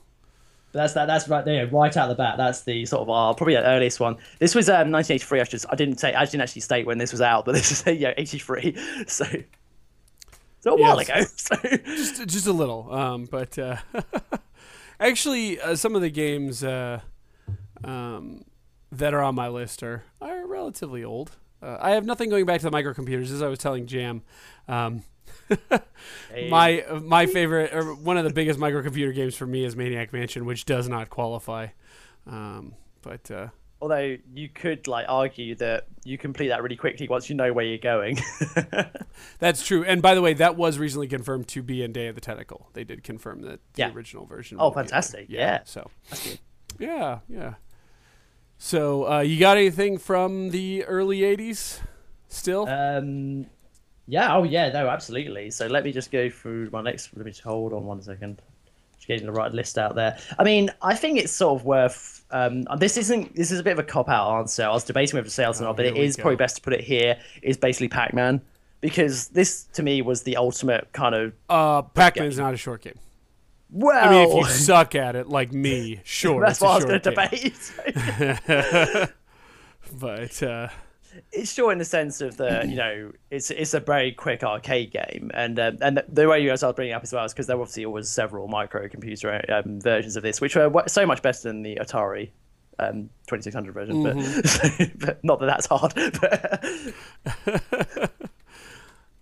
That's that. That's right there, right out the bat. That's the sort of our probably the earliest one. This was um, 1983. I just I didn't say I didn't actually state when this was out, but this is yeah 83. So so a while ago. So. Just just a little, um, but uh, actually uh, some of the games uh, um, that are on my list are are relatively old. Uh, I have nothing going back to the microcomputers, as I was telling Jam. Um, hey. My my favorite, or one of the biggest microcomputer games for me is Maniac Mansion, which does not qualify. Um, but uh, although you could like argue that you complete that really quickly once you know where you're going. That's true. And by the way, that was recently confirmed to be in Day of the Tentacle. They did confirm that the yeah. original version. Oh, fantastic! Yeah. yeah. So yeah, yeah. So uh, you got anything from the early '80s? Still? Um, yeah, oh yeah, no, absolutely. So let me just go through my next. Let me just hold on one second. Just getting the right list out there. I mean, I think it's sort of worth. Um, this isn't. This is a bit of a cop out answer. I was debating whether to say it or not, but it is go. probably best to put it here. Is basically Pac Man because this to me was the ultimate kind of. Uh, Pac Man is not a short game. Well, I mean, if you suck at it like me, sure. that's what I was going to debate. but uh, it's short in the sense of the you know it's it's a very quick arcade game and um, and the way you guys are bringing up as well is because there obviously was several microcomputer um, versions of this which were so much better than the Atari um, 2600 version mm-hmm. but, but, not that that's hard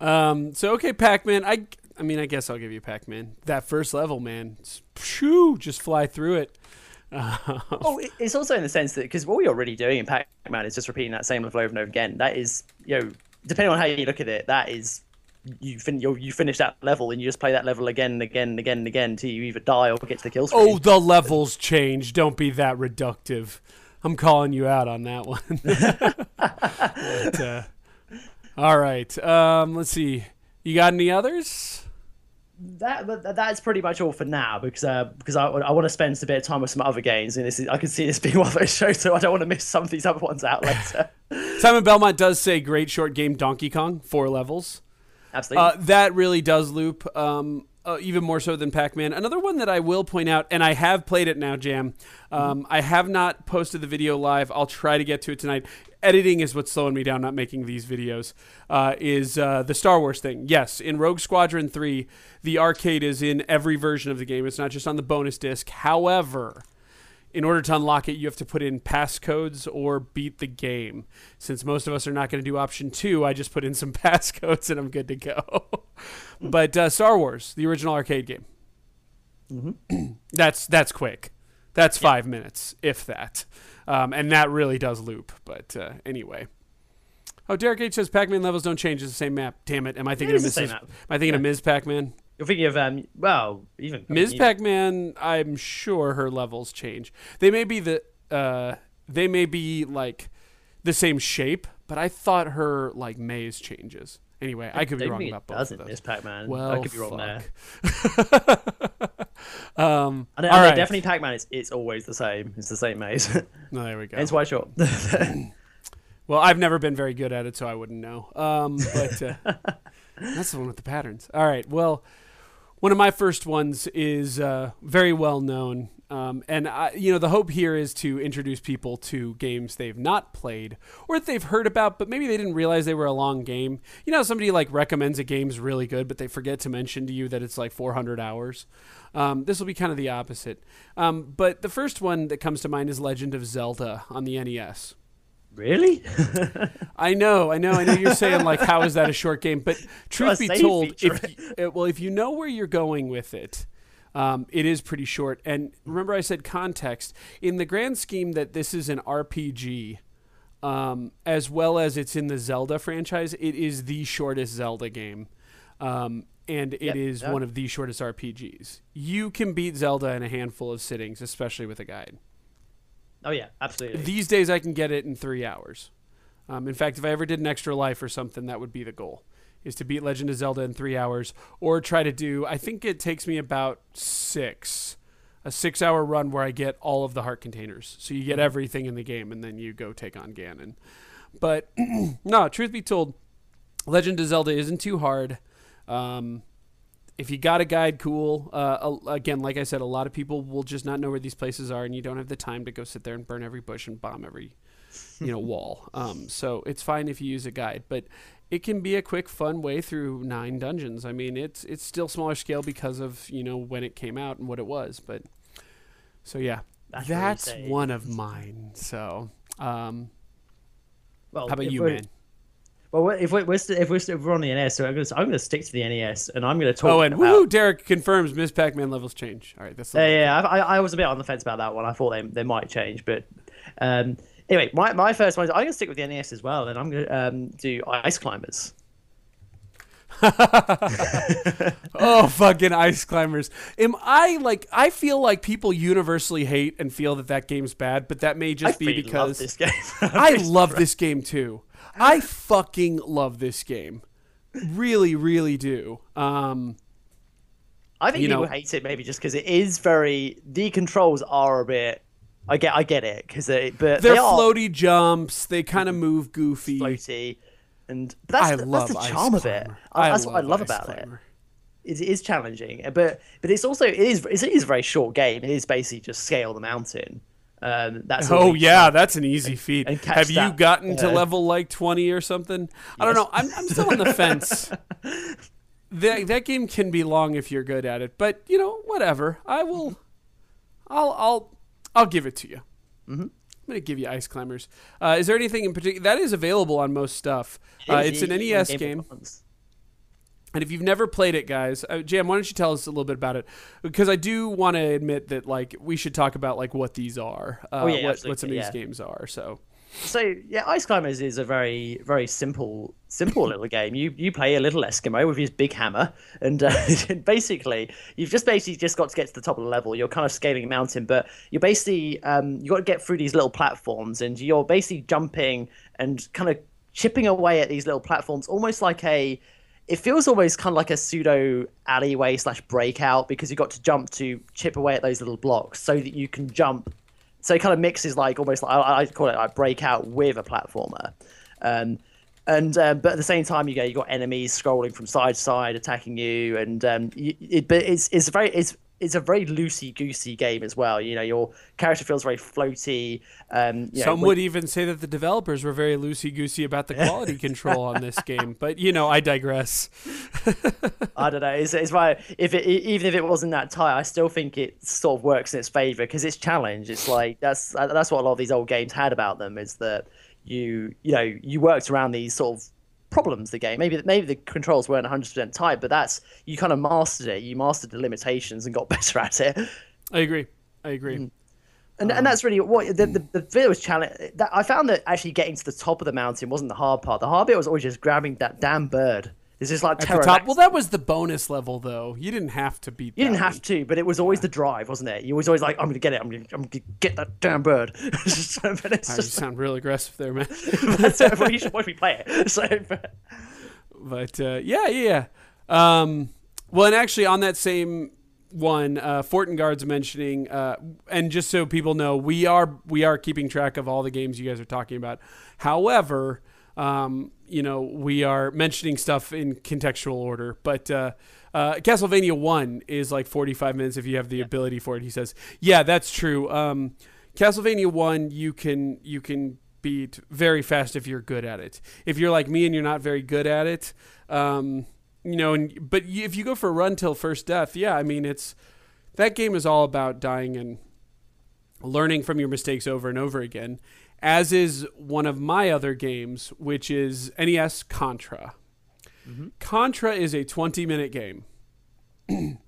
but um so okay Pac-Man I I mean I guess I'll give you Pac-Man that first level man phew, just fly through it oh, it's also in the sense that because what we're already doing in Pac-Man is just repeating that same level over and over again. That is, you know, depending on how you look at it, that is you fin- you finish that level and you just play that level again and again and again and again until you either die or get to the kill screen. Oh, the levels change. Don't be that reductive. I'm calling you out on that one. but, uh, all right. Um, let's see. You got any others? That that's pretty much all for now because uh, because I, I want to spend a bit of time with some other games and this is, I can see this being one of those shows so I don't want to miss some of these other ones out later. Simon Belmont does say great short game Donkey Kong four levels. Absolutely, uh, that really does loop. Um, uh, even more so than Pac-Man. Another one that I will point out, and I have played it now, Jam. Um, mm-hmm. I have not posted the video live. I'll try to get to it tonight editing is what's slowing me down, not making these videos. Uh, is uh, the Star Wars thing? Yes, in Rogue Squadron three, the arcade is in every version of the game. It's not just on the bonus disc. However, in order to unlock it, you have to put in passcodes or beat the game. Since most of us are not going to do option two, I just put in some passcodes and I'm good to go. but uh, Star Wars, the original arcade game, mm-hmm. that's that's quick. That's five yeah. minutes, if that. Um, and that really does loop. But uh, anyway. Oh, Derek H says Pac-Man levels don't change. It's the same map. Damn it! Am I thinking of Ms. Am I thinking yeah. of Ms. Pac-Man? You're thinking of um. Well, even Ms. Pac-Man. I'm sure her levels change. They may be the uh. They may be like the same shape, but I thought her like maze changes. Anyway, I, I could be wrong about both doesn't. Miss Pac-Man. Well, I could be wrong there. um, I know, all right. definitely Pac-Man. It's, it's always the same. It's the same maze. no, there we go. It's white short. well, I've never been very good at it, so I wouldn't know. Um, but uh, that's the one with the patterns. All right. Well, one of my first ones is uh, very well known um, and I, you know, the hope here is to introduce people to games they've not played or that they've heard about, but maybe they didn't realize they were a long game. You know, somebody like recommends a game's really good, but they forget to mention to you that it's like 400 hours. Um, this will be kind of the opposite. Um, but the first one that comes to mind is Legend of Zelda on the NES. Really? I know, I know, I know. You're saying like, how is that a short game? But truth be told, if you, well, if you know where you're going with it, um, it is pretty short. And remember, I said context. In the grand scheme that this is an RPG, um, as well as it's in the Zelda franchise. It is the shortest Zelda game, um, and it is Yep, one of the shortest RPGs. You can beat Zelda in a handful of sittings, especially with a guide. Oh yeah, absolutely. These days, I can get it in three hours. Um, in fact, if I ever did an extra life or something, that would be the goal: is to beat Legend of Zelda in three hours, or try to do. I think it takes me about six, a six-hour run where I get all of the heart containers. So you get everything in the game, and then you go take on Ganon. But no, truth be told, Legend of Zelda isn't too hard. Um, if you got a guide, cool. Uh, again, like I said, a lot of people will just not know where these places are, and you don't have the time to go sit there and burn every bush and bomb every, you know, wall. Um, so it's fine if you use a guide, but it can be a quick, fun way through nine dungeons. I mean, it's it's still smaller scale because of you know when it came out and what it was, but so yeah, That's that's, one of mine. So, um, well, how about you, man? Well, if we're, we're st- if we're, st- if we're on the NES, so I'm going to I'm to stick to the NES, and I'm going to talk. Oh, and about, woo, Derek confirms Miss Pac-Man levels change. All right, that's the Yeah, yeah, I, I I was a bit on the fence about that one. I thought they, they might change, but um, anyway, my, my first one is I'm going to stick with the NES as well, and I'm going to um, do Ice Climbers. Oh, fucking ice climbers! Am I like? I feel like people universally hate and feel that that game's bad, but that may I just be really love because this game. I love this game too. I fucking love this game, really, really do. Um, I think you people know- hate it maybe just because it is very the controls are a bit. I get I get it because they but they're they are floaty jumps. They kind of move goofy. floaty, and that's I the, love that's the charm of it. I, that's what I love about it. It is challenging, but but it's also it is it is a very short game. It is basically just scale the mountain. Um, that's Oh yeah, that's an easy feat. and catch Have you that, gotten to uh, level like twenty or something? I don't know. I'm I'm still on the fence. that that game can be long if you're good at it, but you know whatever. I will. I'll I'll I'll give it to you. Mm-hmm. I'm gonna give you Ice Climbers. Uh, is there anything in particular that is available on most stuff? It Uh, it's an NES Game game. And if you've never played it, guys, uh, Jam, why don't you tell us a little bit about it? Because I do want to admit that like we should talk about like what these are, uh, Oh, yeah, what, what some of absolutely, these games are. So So yeah, Ice Climbers is a very very simple simple little game. You you play a little Eskimo with his big hammer, and uh, basically you've just basically just got to get to the top of the level. You're kind of scaling a mountain, but you're basically um, you got to get through these little platforms, and you're basically jumping and kind of chipping away at these little platforms, almost like a. It feels almost kind of like a pseudo alleyway slash breakout because you got to jump to chip away at those little blocks so that you can jump so it kind of mixes like almost like I, I call it like breakout with a platformer. Um, and um, but at the same time you go you got enemies scrolling from side to side attacking you and um, you, it, but it's it's very it's it's a very loosey goosey game as well you know your character feels very floaty um, know, some when- would even say that the developers were very loosey goosey about the quality control on this game. But you know, I digress. I don't know. It's, it's why if it, even if it wasn't that tight, I still think it sort of works in its favor because it's challenge. It's like that's that's what a lot of these old games had about them is that you you know you worked around these sort of problems. The game maybe maybe the controls weren't 100 percent tight, but that's you kind of mastered it. You mastered the limitations and got better at it. I agree. I agree. and Um, and that's really what the the, the bit was challenge. That I found that actually getting to the top of the mountain wasn't the hard part. The hard bit was always just grabbing that damn bird. It's just like At the top. Well, that was the bonus level, though. You didn't have to beat. You didn't that have to, but it was always the drive, wasn't it? You was always like, "I'm gonna get it. I'm gonna, I'm gonna get that damn bird." So, but it's Ah, you just sound real aggressive there, man. it. Well, you should watch me play it. So, but, But uh, yeah, yeah. yeah. Um, well, and actually, on that same one, uh, Fortengard's mentioning, uh, and just so people know, we are we are keeping track of all the games you guys are talking about. However, um, you know, we are mentioning stuff in contextual order. But uh, uh, Castlevania One is like forty-five minutes if you have the ability for it. He says, "Yeah, that's true." Um, Castlevania One, you can you can beat very fast if you're good at it. If you're like me and you're not very good at it, um, you know, and but if you go for a run till first death, yeah, I mean it's that game is all about dying and learning from your mistakes over and over again. As is one of my other games, which is NES Contra. Contra is a 20 minute game.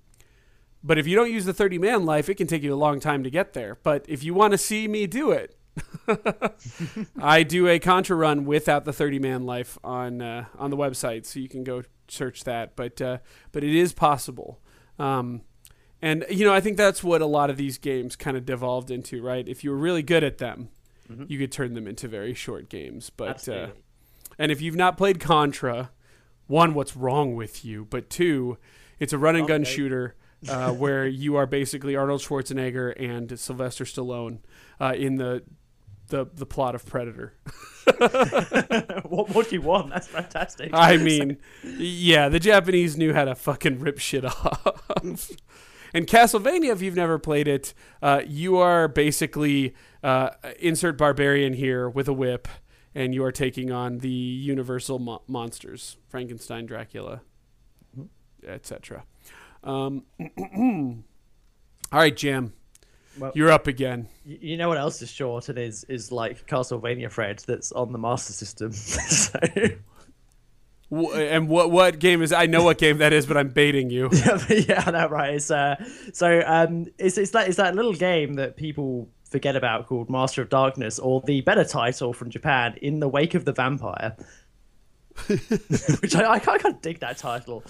but if you don't use the 30 man life, it can take you a long time to get there. But if you want to see me do it, I do a Contra run without the 30 man life on uh, on the website, so you can go search that. But uh, but it is possible. Um, and you know, I think that's what a lot of these games kind of devolved into, right? If you were really good at them, Mhm. you could turn them into very short games. But uh, and if you've not played Contra, one, what's wrong with you? But two, it's a run and gun Okay. shooter uh, where you are basically Arnold Schwarzenegger and Sylvester Stallone uh, in the the the plot of Predator. what, what do you want? That's fantastic. I mean, yeah, the Japanese knew how to fucking rip shit off. And Castlevania, if you've never played it, uh, you are basically uh, insert barbarian here with a whip, and you are taking on the universal mo- monsters: Frankenstein, Dracula, etc. Um, all right, Jim. Well- you're up again. You know what else is short and is is like Castlevania Fred that's on the Master System. so, and what what game is? I know what game that is, but I'm baiting you. yeah, know, right? It's uh, so um, it's it's that it's that little game that people forget about called Master of Darkness, or the better title from Japan, In the Wake of the Vampire. Which I, I can't, dig that title.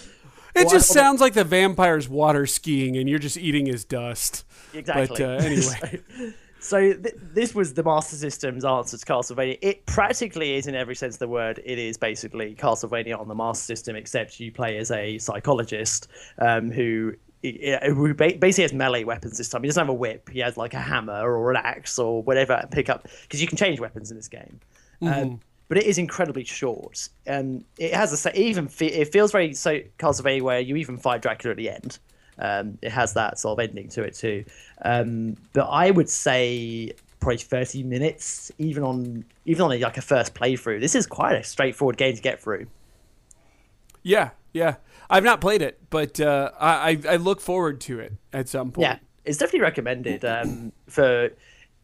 It Well, just I- sounds like the vampire's water skiing, and you're just eating his dust. Exactly. But uh, anyway, so so th- this was the Master System's answer to Castlevania. It practically is, in every sense of the word, it is basically Castlevania on the Master System, except you play as a psychologist um, who. Who basically has melee weapons this time. He doesn't have a whip. He has like a hammer or an axe or whatever pick up because you can change weapons in this game. Um, but it is incredibly short. Um, it has a even fe- it feels very so Castlevania where you even fight Dracula at the end. Um, it has that sort of ending to it too. Um, but I would say probably 30 minutes, even on even on a, like a first playthrough. This is quite a straightforward game to get through. yeah, yeah. I've not played it, but uh, I, I look forward to it at some point. Yeah, it's definitely recommended um, for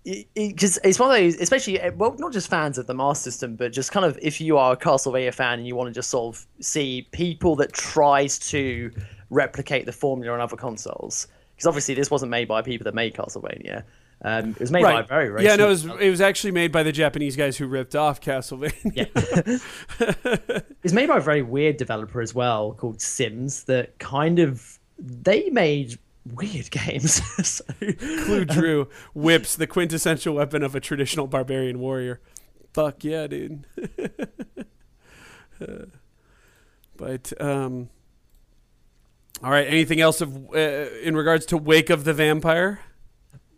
because it's one of those, especially uh, well, not just fans of the Master System, but just kind of if you are a Castlevania fan and you want to just sort of see people that tries to replicate the formula on other consoles. Because obviously, this wasn't made by people that made Castlevania. Um, it was made by Right. very very yeah, no, it was, it was actually made by the Japanese guys who ripped off Castlevania. Yeah. it's made by a very weird developer as well called Sims that kind of they made weird games. so, Clue Drew whips the quintessential weapon of a traditional barbarian warrior. Fuck yeah, dude. but um, all right. Anything else of uh, in regards to Wake of the Vampire?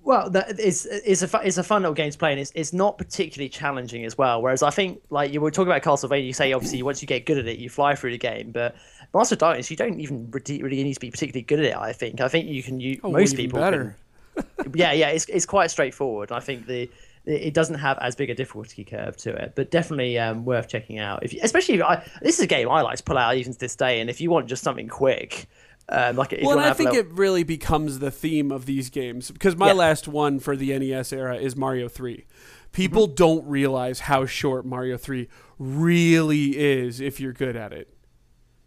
well, that, it's it's a fu- it's a fun little game to play, and it's it's not particularly challenging as well. Whereas I think like you were talking about Castlevania, you say obviously once you get good at it, you fly through the game, but Master of Darkness, you don't even really, need to be particularly good at it. I think I think you can you Oh, most people better. can- yeah, yeah, it's it's quite straightforward. I think the it doesn't have as big a difficulty curve to it, but definitely um, worth checking out. If you, especially if I, this is a game I like to pull out even to this day, and if you want just something quick, um, like Well, I think it really becomes the theme of these games because my Yeah. last one for the NES era is Mario 3. People Mm-hmm. don't realize how short Mario 3 really is if you're good at it.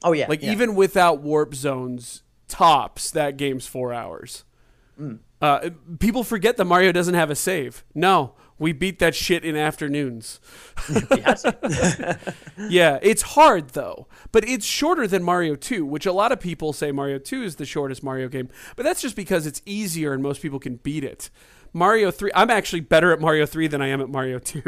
oh yeah, Like yeah. even without warp zones, tops that game's four hours. Mm. Uh, people forget that Mario doesn't have a save. No, we beat that shit in afternoons. We had to. Yeah, it's hard though, but it's shorter than Mario 2, which a lot of people say Mario 2 is the shortest Mario game, but that's just because it's easier and most people can beat it. Mario 3, I'm actually better at Mario 3 than I am at Mario 2.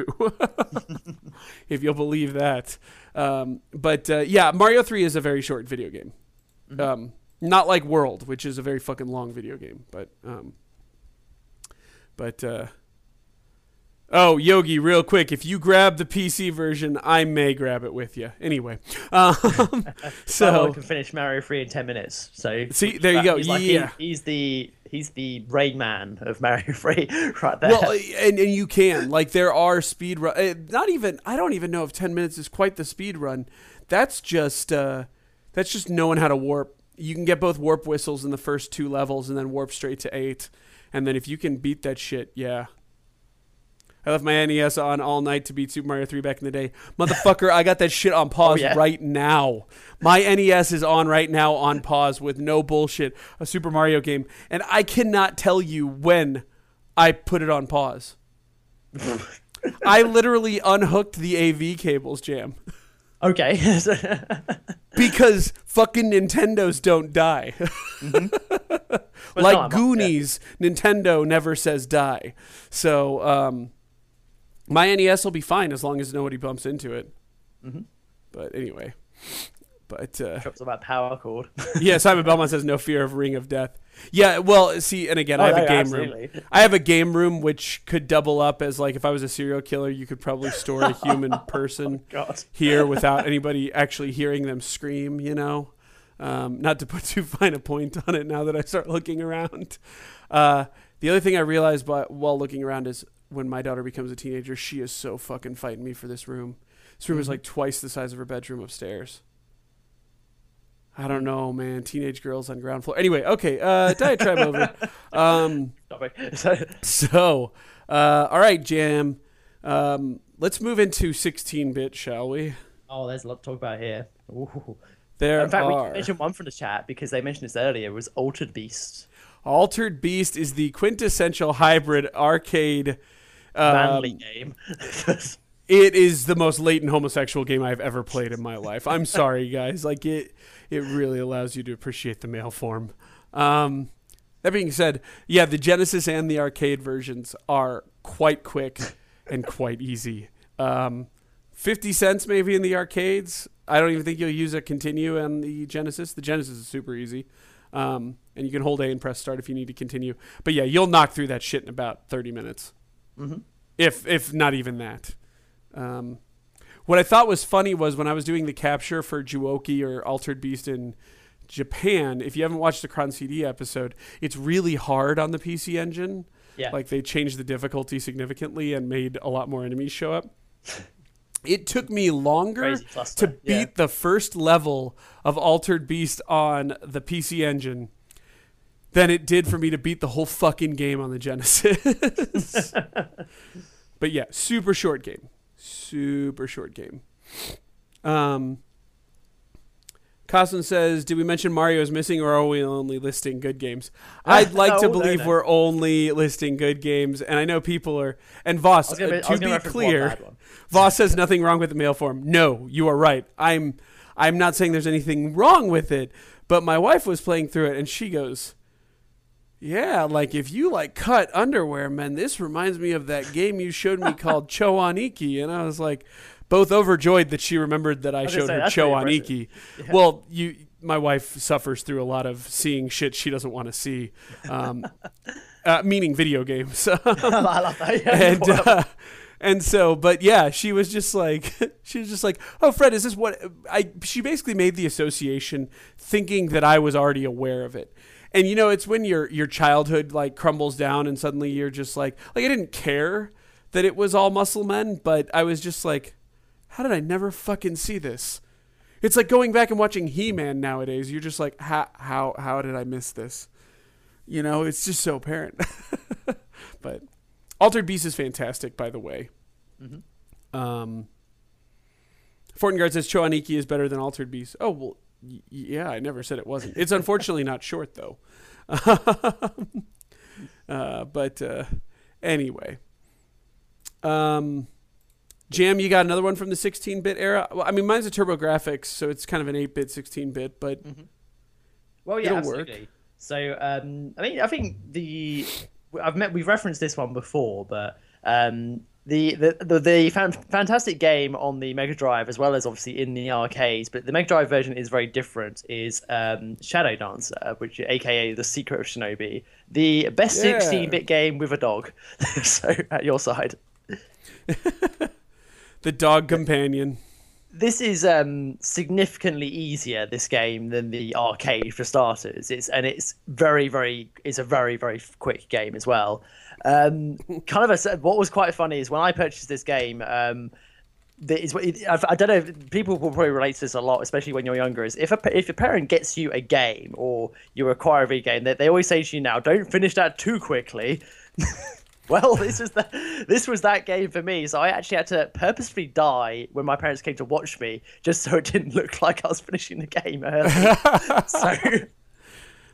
if you'll believe that. Um, but uh, yeah, Mario 3 is a very short video game. Um, not like World, which is a very fucking long video game, but um, but uh, Oh, Yogi, real quick, if you grab the PC version, I may grab it with you. Anyway, um, so I can finish Mario three in ten minutes. So See, there you go. He's, like, Yeah. he- he's the he's the Rain Man of Mario three right there. well, and, and you can like there are speed run. eh, Not even I don't even know if ten minutes is quite the speed run. That's just uh, that's just knowing how to warp. You can get both warp whistles in the first two levels, and then warp straight to eight. And then if you can beat that shit, yeah. I left my NES on all night to beat Super Mario 3 back in the day. Motherfucker, I got that shit on pause Oh, yeah? right now. My NES is on right now on pause with no bullshit, a Super Mario game. And I cannot tell you when I put it on pause. I literally unhooked the AV cables, Jam, Okay. because fucking Nintendos don't die. But like no, Goonies, Nintendo never says die. So um, my NES will be fine as long as nobody bumps into it. Mm-hmm. But anyway, but uh, about power cord. yeah, Simon Belmont says no fear of Ring of Death. Yeah, well, see, and again, I Oh, have a game absolutely. room. I have a game room which could double up as like if I was a serial killer, you could probably store a human person God. here without anybody actually hearing them scream. You know, um, not to put too fine a point on it. Now that I start looking around, uh, the other thing I realized by, while looking around is when my daughter becomes a teenager, she is so fucking fighting me for this room. This room is like twice the size of her bedroom upstairs. I don't know, man. Teenage girls on ground floor. Anyway, okay. Uh, diatribe over. Um, So, uh, all right, Jam. Um, let's move into 16-bit, shall we? oh, there's a lot to talk about here. Ooh. There In fact, we are. can mention one from the chat because they mentioned this earlier. Was Altered Beast. Altered Beast is the quintessential hybrid arcade. Manly Um, game. it is the most latent homosexual game I've ever played in my life. I'm sorry, guys. Like it, it really allows you to appreciate the male form. Um, that being said, yeah, the Genesis and the arcade versions are quite quick and quite easy. Um, Fifty cents maybe in the arcades. I don't even think you'll use a continue on the Genesis. The Genesis is super easy. Um, and you can hold A and press start if you need to continue. But yeah, you'll knock through that shit in about 30 minutes. If if not even that. Um, what I thought was funny was when I was doing the capture for Juouki or Altered Beast in Japan. If you haven't watched the Cron CD episode, it's really hard on the PC engine. Yeah. Like they changed the difficulty significantly and made a lot more enemies show up. It took me longer to beat yeah. the first level of Altered Beast on the PC engine than it did for me to beat the whole fucking game on the Genesis. but yeah, super short game. Super short game. Um, Costin says, "Did we mention Mario is missing, or are we only listing good games?" I'd like to No, believe no. we're only listing good games, and I know people are. And Voss, uh, to be clear. Voss says nothing wrong with the mail form. No, you are right. I'm I'm not saying there's anything wrong with it, but my wife was playing through it and she goes, "Yeah, like if you like cut underwear, man, this reminds me of that game you showed me called Cho Aniki." And I was like both overjoyed that she remembered that I, was showed say, her Cho Aniki. Well, you my wife suffers through a lot of seeing shit she doesn't want to see. Um, uh, meaning video games. I. Yeah. and uh, and so but yeah she was just like she was just like oh fred is this what i she basically made the association thinking that i was already aware of it and you know it's when your your childhood like crumbles down and suddenly you're just like like i didn't care that it was all muscle men but i was just like how did i never fucking see this? It's like going back and watching he-man nowadays. You're just like how how how did i miss this? You know it's just so apparent. But Altered Beast is fantastic, by the way. Um, Fortengard says Cho Aniki is better than Altered Beast. Oh well, yeah, I never said it wasn't. It's unfortunately not short though. uh, but uh, anyway, um, Jam, you got another one from the 16-bit era. Well, I mean, mine's a TurboGrafx, so it's kind of an 8-bit 16-bit, but Well, yeah, It'll work. So, um, I mean, I think the I've met we've referenced this one before, but um, the the the, the fan, fantastic game on the Mega Drive, as well as obviously in the arcades, but the Mega Drive version is very different. Is um, Shadow Dancer, which AKA the Secret of Shinobi, the best Yeah. 16-bit game with a dog. so at your side. the dog companion. this is um, significantly easier this game than the arcade for starters. It's and it's very very it's a very very quick game as well. Um, kind of a what was quite funny is when I purchased this game. Um, is, I I don't know. People will probably relate to this a lot, especially when you're younger. Is if a if a parent gets you a game or you acquire a video game, they, they always say to you now, "Don't finish that too quickly." Well, this was the this was that game for me. So I actually had to purposefully die when my parents came to watch me, just so it didn't look like I was finishing the game early. so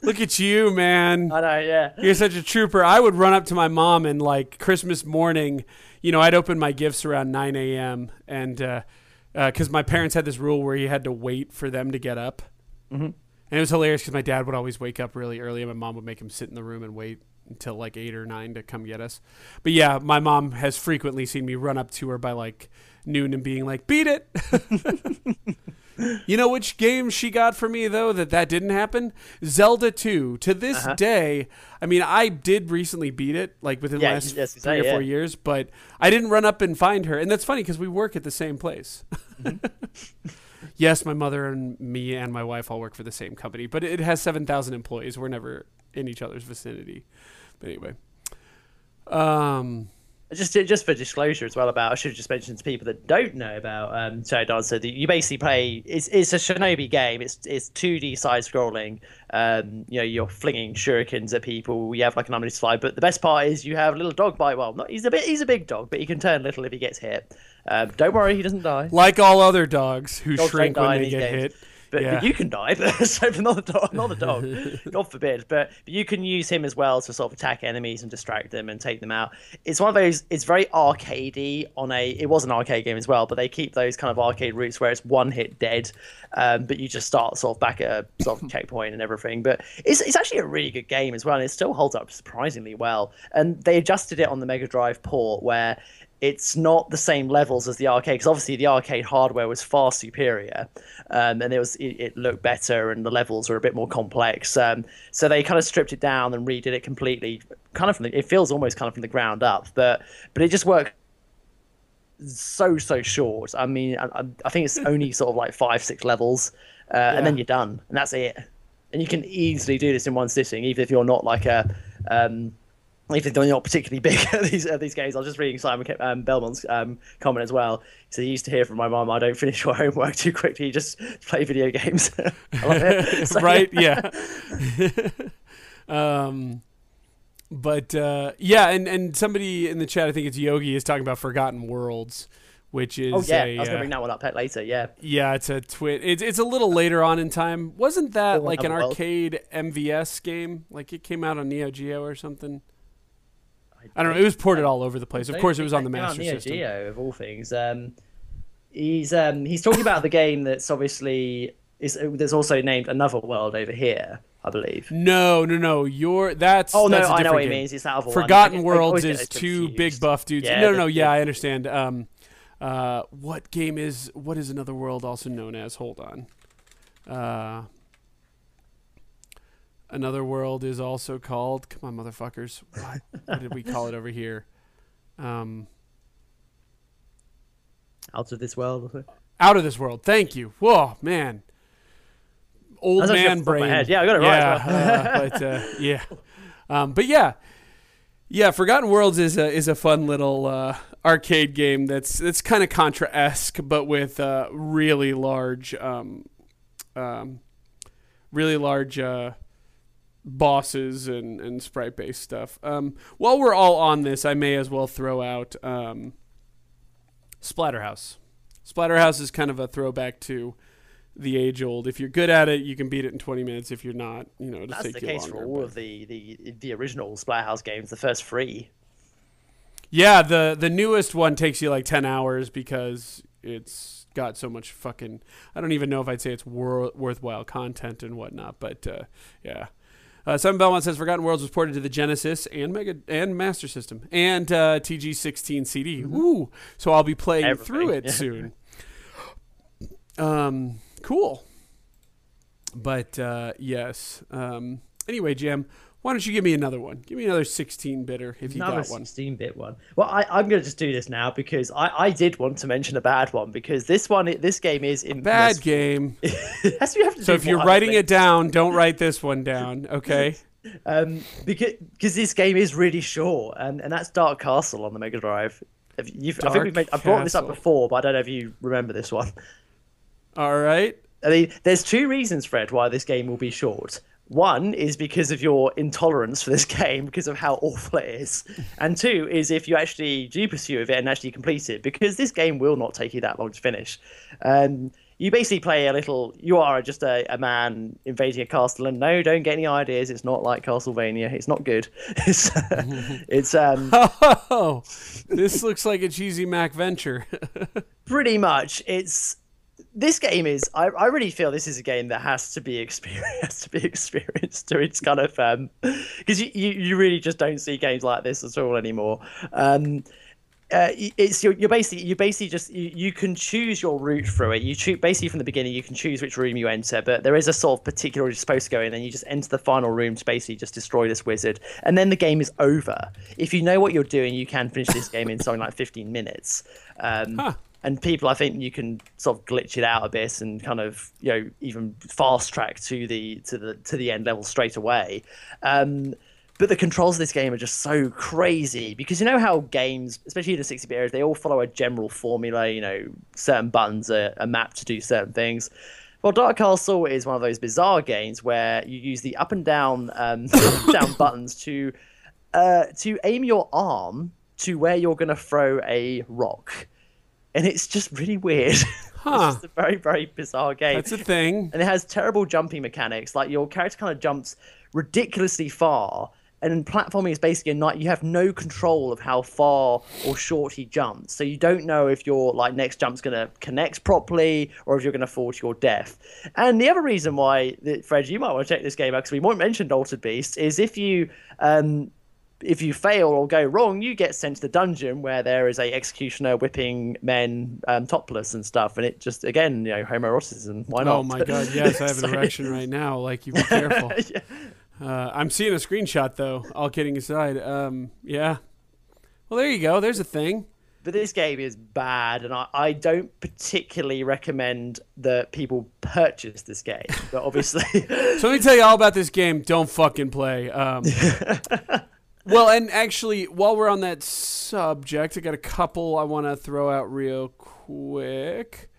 Look at you, man. I know, yeah. You're such a trooper. I would run up to my mom and like Christmas morning, you know, I'd open my gifts around 9 a.m. and because my parents had this rule where you had to wait for them to get up, mm-hmm. and it was hilarious because my dad would always wake up really early, and my mom would make him sit in the room and wait until like eight or nine to come get us. But yeah, my mom has frequently seen me run up to her by like noon and being like, "Beat it." you know which game she got for me though that that didn't happen? Zelda 2. To this uh-huh. day, I mean, I did recently beat it like within yeah, the last yes, three or yeah. four years, but I didn't run up and find her. And that's funny because we work at the same place. Mm-hmm. yes, my mother and me and my wife all work for the same company, but it has 7,000 employees. We're never in each other's vicinity. But anyway. Um just just for disclosure as well about I should have just mentioned to people that don't know about um Shadow Dancer that you basically play it's it's a shinobi game. It's it's 2D side scrolling um you know you're flinging shurikens at people. You have like an unlimited slide. But the best part is you have a little dog bite. Well not he's a bit he's a big dog but he can turn little if he gets hit. Um, don't worry he doesn't die. Like all other dogs who Dogs shrink when they get games. hit but, Yeah. but you can die. But so not a dog, not the dog, God forbid. But, but you can use him as well to sort of attack enemies and distract them and take them out. It's one of those. It's very arcadey on a. It was an arcade game as well, but they keep those kind of arcade roots where it's one hit dead, um, but you just start sort of back at a sort of checkpoint and everything. But it's it's actually a really good game as well, and it still holds up surprisingly well. And they adjusted it on the Mega Drive port where it's not the same levels as the arcade because obviously the arcade hardware was far superior um, and it was it, it, looked better and the levels were a bit more complex um, so they kind of stripped it down and redid it completely kind of from the, it feels almost kind of from the ground up but but it just worked so so short i mean i, I think it's only sort of like five six levels uh, Yeah. and then you're done and that's it and you can easily do this in one sitting even if you're not like a um, even though you're not particularly big at these at these games, I was just reading Simon um, Belmont's um, comment as well. So he used to hear from my mum, "I don't finish your homework too quickly; just play video games." I love it. So, right? Yeah. um, but uh, yeah, and and somebody in the chat, I think it's Yogi, is talking about Forgotten Worlds, which is Oh yeah, a, I was uh, gonna bring that one up later. Yeah, yeah, it's a twit. It's it's a little later on in time. Wasn't that Oh, like an arcade MVS game? Like it came out on Neo Geo or something. I don't know. It was ported all over the place. Of course, it was on the Master Neo System. Geo of all things. Um, he's um, he's talking about the game that's obviously is that's also named Another World over here, I believe. No, no, no. You're that's. Oh no, that's a I know what he means. It's that other. Forgotten I I Worlds is two big buff dudes. Yeah, no, no, no. Yeah, I understand. Um, uh, what game is what is another world also known as? Hold on. Uh, another world is also called. Come on, motherfuckers. What, what did we call it over here? Um, Out of this world. out of this world. Thank you. Whoa, man. Old man off the top of my brain. Yeah, I got it right Yeah, uh, but uh, yeah, um, but yeah, yeah. Forgotten Worlds is a is a fun little uh, arcade game that's that's kind of Contra esque, but with uh, really large, um, um, really large uh, bosses and and sprite based stuff. Um, while we're all on this, I may as well throw out um, Splatterhouse. Splatterhouse is kind of a throwback to the age old. If you're good at it, you can beat it in 20 minutes. If you're not, you know, it'll That's take the case for all but- of the, the the original Splatterhouse games, the first three. Yeah, the the newest one takes you like 10 hours because it's got so much fucking. I don't even know if I'd say it's wor- worthwhile content and whatnot, but uh, yeah. Uh, Simon Belmont says Forgotten Worlds was ported to the Genesis and Mega and Master System and uh, TG16 CD. Ooh, so I'll be playing Everything, through it soon. Um, cool. But uh, yes. Um, anyway, Jim, why don't you give me another one? Give me another 16 bitter if you Another got one. 16-bit one. Well, I, I'm going to just do this now because I, I did want to mention a bad one because this one, this game is in Bad game. That's you have to So if you're writing it down, don't write this one down, okay? um, because because this game is really short, and, and that's Dark Castle on the Mega Drive. I think we've made, I brought this up before, but I don't know if you remember this one. All right. I mean, there's two reasons, Fred, why this game will be short. One is because of your intolerance for this game, because of how awful it is. And two is if you actually do pursue it and actually complete it, because this game will not take you that long to finish. Um, you basically play a little. You are just a, a man invading a castle, and no, don't get any ideas. It's not like Castlevania. It's not good. It's it's um Oh, this looks like a cheesy Mac venture. pretty much it's this game is I, I really feel this is a game that has to be experienced to be experienced to its kind of um because you, you you really just don't see games like this at all anymore um uh, it's you're, you're basically you basically just you, you can choose your route through it. You choose basically from the beginning. You can choose which room you enter, but there is a sort of particular you're supposed to go in, and you just enter the final room to basically just destroy this wizard, and then the game is over. If you know what you're doing, you can finish this game in something like 15 minutes. Um, Huh. And people, I think you can sort of glitch it out a bit and kind of you know even fast track to the to the to the end level straight away. Um, but the controls of this game are just so crazy because you know how games, especially in the 60 bit era, they all follow a general formula. You know, certain buttons are, are mapped to do certain things. Well, Dark Castle is one of those bizarre games where you use the up and down um, down buttons to uh, to aim your arm to where you're going to throw a rock, and it's just really weird. Huh. it's just a very very bizarre game That's a thing. and it has terrible jumping mechanics. Like your character kind of jumps ridiculously far, and platforming is basically a night. You have no control of how far or short he jumps, so you don't know if your like next jump's going to connect properly or if you're going to fall to your death. And the other reason why, Fred, you might want to check this game out because we might mentioned Altered Beast is if you um, if you fail or go wrong, you get sent to the dungeon where there is a executioner whipping men um, topless and stuff, and it just again, you know, homoeroticism. Why not? Oh my god, yes, I have an erection right now. Like, you be careful. Yeah. Uh, I'm seeing a screenshot though. All kidding aside, um, yeah. Well, there you go. There's a thing. But this game is bad, and I, I don't particularly recommend that people purchase this game. But obviously, So let me tell you all about this game. Don't fucking play. Um, well, and actually, while we're on that subject, I got a couple I want to throw out real quick,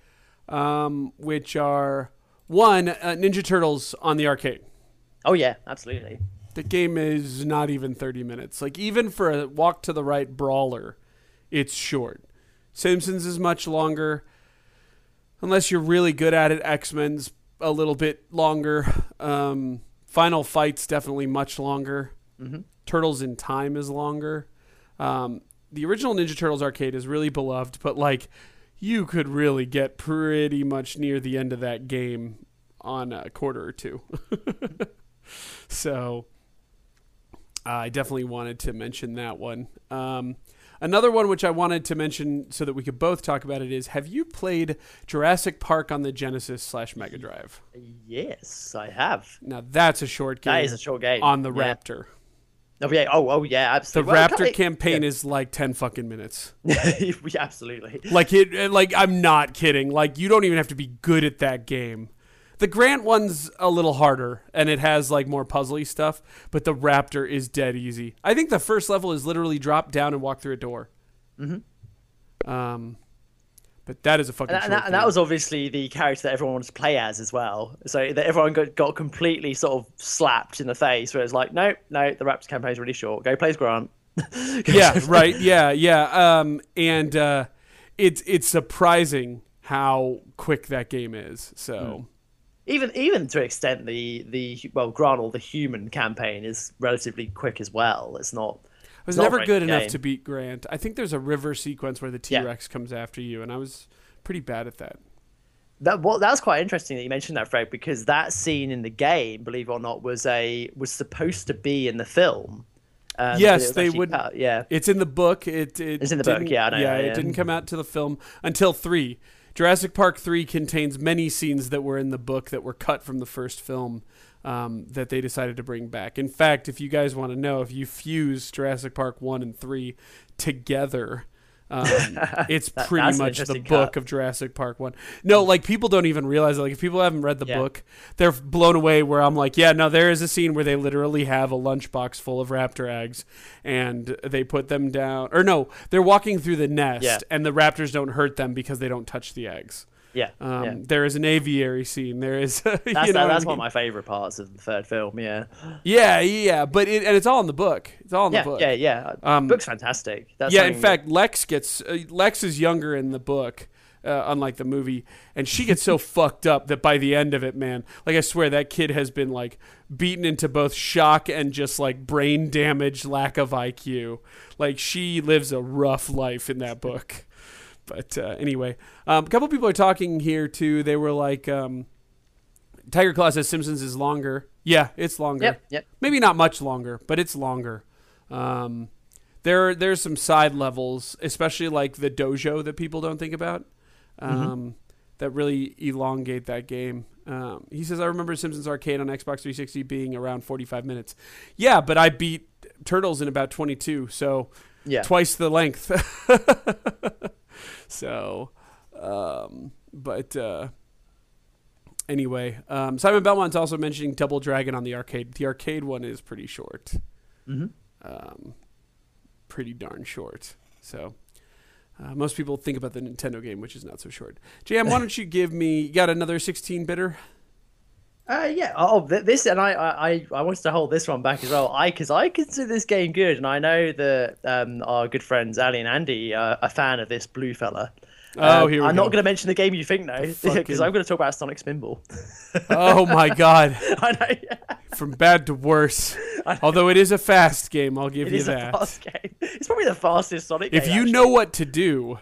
um, which are one uh, Ninja Turtles on the arcade. oh yeah, absolutely. The game is not even 30 minutes. Like, even for a walk to the right brawler, it's short. Simpsons is much longer. Unless you're really good at it, X Men's a little bit longer. Um, Final Fight's definitely much longer. Turtles in Time is longer. Um, the original Ninja Turtles arcade is really beloved, but like, you could really get pretty much near the end of that game on a quarter or two. So I definitely wanted to mention that one. Um, another one which I wanted to mention so that we could both talk about it is: Have you played Jurassic Park on the Genesis slash Mega Drive? Yes, I have. Now that's a short game. That is a short game on the yeah. Raptor. Oh yeah. Oh oh yeah. The Absolutely. Well, Raptor it- campaign is like ten fucking minutes. yeah, absolutely. Like it. Like I'm not kidding. Like you don't even have to be good at that game. The Grant one's a little harder, and it has like more puzzly stuff. But the Raptor is dead easy. I think the first level is literally drop down and walk through a door. Mm-hmm. Um, but that is a fucking. And and that, and that was obviously the character that everyone wanted to play as as well. So that everyone got, got completely sort of slapped in the face, where it's like, no, no, the Raptors campaign is really short. Go play as Grant. yeah, right. Yeah, yeah. Um, and uh, it's it's surprising how quick that game is. So. even even to an extent the the well Grant or the human campaign is relatively quick as well. It's not. I was never good good enough to beat Grant. I think there's a river sequence where the T Yeah. Rex comes after you, and I was pretty bad at that. That what that was quite interesting that you mentioned that, Fred, because that scene in the game, believe it or not, was a was supposed to be in the film. Um, Yes, they would- cut, Yeah, It's in the book. It, it It's in the book, yeah, I know, yeah, yeah. it didn't come out to the film until three. Jurassic Park three contains many scenes that were in the book that were cut from the first film um, that they decided to bring back. In fact, if you guys want to know, if you fuse Jurassic Park one and three together. Um, it's pretty much the interesting book of Jurassic Park one. No, like people don't even realize it. Like if people haven't read the Yeah. book, they're blown away. Where I'm like, yeah, no, there is a scene where they literally have a lunchbox full of raptor eggs, and they put them down. Or no, they're walking through the nest, Yeah. and the raptors don't hurt them because they don't touch the eggs. Yeah, Um, yeah. There is an aviary scene. There is, you That's know that, what I that's mean? one of my favorite parts of the third film. Yeah, Yeah, yeah, but it, and it's all in the book. It's all in yeah, the book. yeah, yeah. Um, book's fantastic. That's yeah, in fact, Lex gets uh, Lex is younger in the book uh, unlike the movie. And she gets so fucked up that by the end of it, man, like I swear that kid has been like beaten into both shock and just like brain damage, lack of IQ. Like she lives a rough life in that book. But uh, anyway, um, a couple people are talking here too. They were like, um, Tiger Claw says Simpsons is longer. Yeah, it's longer. Yep, yep. Maybe not much longer, but it's longer. Um, there, there's some side levels, especially like the dojo that people don't think about, um, that really elongate that game. Um, he says, I remember Simpsons Arcade on Xbox 360 being around 45 minutes. Yeah, but I beat Turtles in about 22, so Yeah. twice the length. so, um, but uh, anyway, um, Simon Belmont's also mentioning Double Dragon on the arcade. The arcade one is pretty short, Mhm. um, pretty darn short. So. Uh, most people think about the Nintendo game, which is not so short. JM, why don't you give me? You got another 16 bitter? Uh, yeah. Oh, th- this and I, I, I- wanted to hold this one back as well. I, because I consider this game good, and I know that um, our good friends Ali and Andy are a fan of this blue fella. Oh, Um, here we I'm go. not going to mention the game you think though, because fucking- I'm going to talk about Sonic Spinball. Oh my god, I know. Yeah. from bad to worse. Although it is a fast game, I'll give It you is a that. fast game. It's probably the fastest Sonic if game. you actually. know what to do,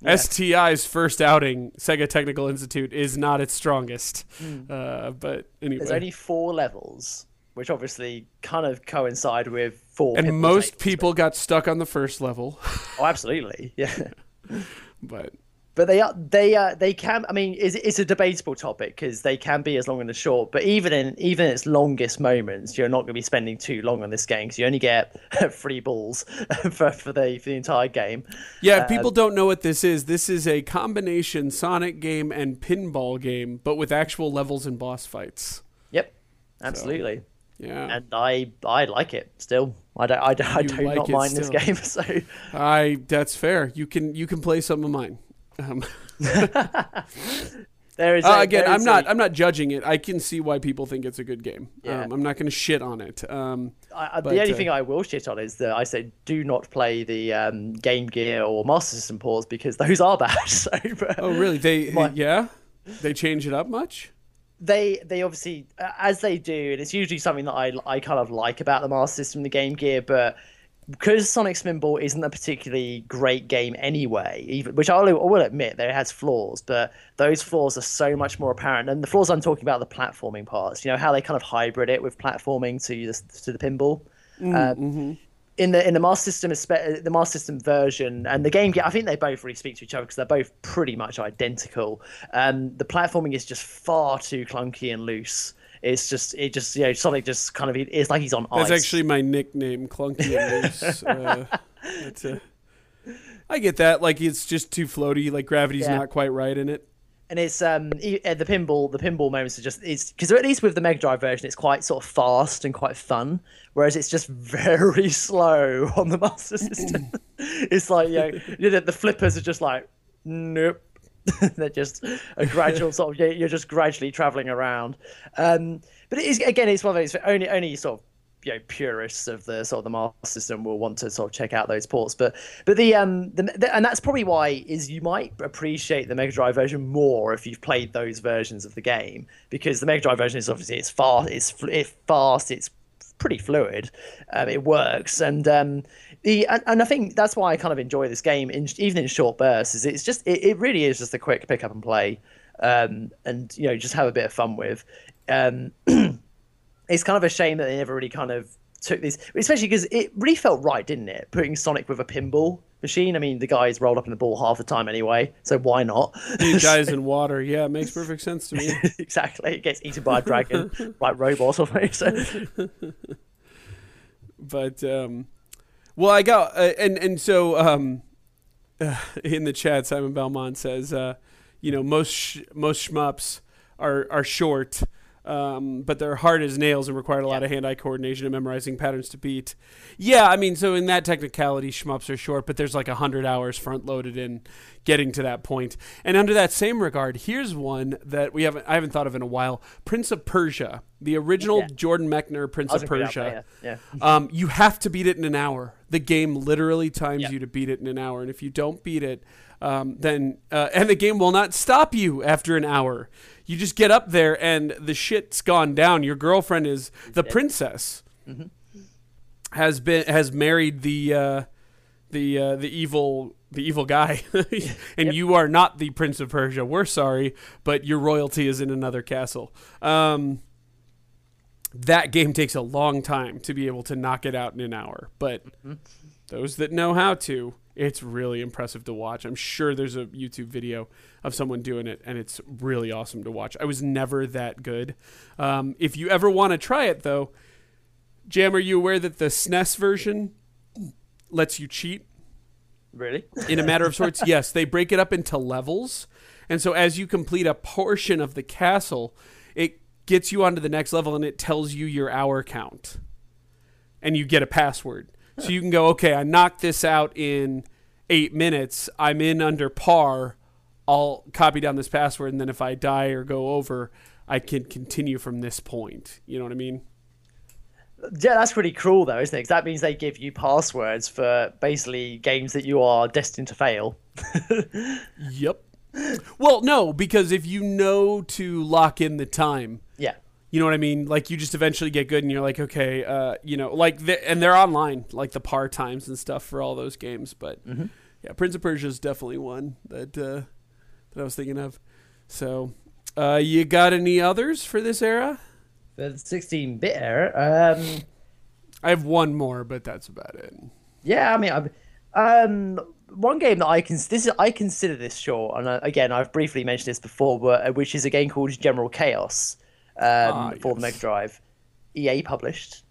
Yeah. STI's first outing, Sega Technical Institute, is not its strongest. Uh, but anyway, there's only four levels, which obviously kind of coincide with four. and most tables, people got stuck on the first level. Oh, absolutely. Yeah. but But they are they uh, they can. I mean, it's, it's a debatable topic because they can be as long and as short. But even in even its longest moments, you're not going to be spending too long on this game because you only get three balls for, for the for the entire game. yeah, if people don't know what this is, this is a combination Sonic game and pinball game, but with actual levels and boss fights. Yep, absolutely. Yeah, And I I like it still. I don't I, don't- I do like not mind this game. So I that's fair. You can you can play some of mine. Um, there is Uh, again, there I'm not. I'm not judging it. I can see why people think it's a good game. Yeah. Um, I'm not going to shit on it. Um, I, But, the only uh, thing I will shit on is that I said do not play the um, Game Gear or Master System ports because those are bad. So, oh, really? They My- yeah. They change it up much? they they obviously as they do, and it's usually something that I I kind of like about the Master System, the Game Gear, but. Because Sonic Spinball isn't a particularly great game anyway, even which I'll, I will admit that it has flaws, but those flaws are so much more apparent. And the flaws I'm talking about the platforming parts. You know how they kind of hybrid it with platforming to the, to the pinball. Um, in the in the Master System, the Master System version and the game, I think they both really speak to each other because they're both pretty much identical. Um, the platforming is just far too clunky and loose. It's just it just you know Sonic just kind of it's like he's on ice. That's actually my nickname, Clunky and Loose. uh, it's a, I get that. Like it's just too floaty. Like gravity's Yeah. not quite right in it. and it's um uh, the pinball the pinball moments are just it's because at least with the Mega Drive version it's quite sort of fast and quite fun whereas it's just very slow on the Master System it's like you know, you know the flippers are just like nope they're just a gradual sort of you're- just gradually traveling around. Um but it is again it's one of those only only sort of you know purists of the sort of the Master System will want to sort of check out those ports. But but the um the, the and that's probably why is you might appreciate the Mega Drive version more if you've played those versions of the game because the Mega Drive version is obviously it's fast it's it's fast it's pretty fluid. Um, it works. And um the and, and I think that's why I kind of enjoy this game in, even in short bursts is it's just it, it really is just a quick pick up and play um and you know just have a bit of fun with um it's kind of a shame that they never really kind of took these, especially because it really felt right, didn't it? Putting Sonic with a pinball machine. I mean, the guy's rolled up in the ball half the time anyway, so why not? He dies in water. Yeah, it makes perfect sense to me. exactly. It gets eaten by a dragon, like robot or something. So, but um, well, I got uh, and and so um, uh, in the chat, Simon Belmont says, uh, you know, most sh- most shmups are are short, um, but they're hard as nails and require a lot of hand-eye coordination and memorizing patterns to beat. Yeah, I mean, so in that technicality, shmups are short, but there's like hundred hours front-loaded in getting to that point. And under that same regard, here's one that we haven't I haven't thought of in a while: Prince of Persia, the original Yeah. Jordan Mechner Prince of gonna bring it up Persia. Yeah. Um, you have to beat it in an hour. The game literally times you to beat it in an hour, and if you don't beat it, um, then uh, and the game will not stop you after an hour. You just get up there and the shit's gone down. Your girlfriend is the princess. Has been has married the uh, the uh, the evil the evil guy, and you are not the prince of Persia. We're sorry, but your royalty is in another castle. Um, that game takes a long time to be able to knock it out in an hour, but those that know how to, it's really impressive to watch. I'm sure there's a YouTube video of someone doing it, and it's really awesome to watch. I was never that good. Um, if you ever want to try it, though, Jam, are you aware that the SNES version lets you cheat? Really? in a matter of sorts. yes, they break it up into levels, and so as you complete a portion of the castle, it gets you onto the next level, and it tells you your hour count, and you get a password. So you can go, okay, I knocked this out in eight minutes. I'm in under par. I'll copy down this password, and then if I die or go over, I can continue from this point. You know what I mean? Yeah, that's pretty cruel though, isn't it? Because that means they give you passwords for basically games that you are destined to fail. Yep. Well, no, because if you know to lock in the time. You know what I mean? Like you just eventually get good, and you're like, okay, uh, you know, like the, and they're online, like the par times and stuff for all those games. But yeah, Prince of Persia is definitely one that uh, that I was thinking of. So, uh, you got any others for this era? The 16-bit era. Um, I have one more, but that's about it. Yeah, I mean, I've, um, one game that I can this is I consider this short, and uh, again, I've briefly mentioned this before, but uh, which is a game called General Chaos um, Ah, for the. Mega Drive. EA published.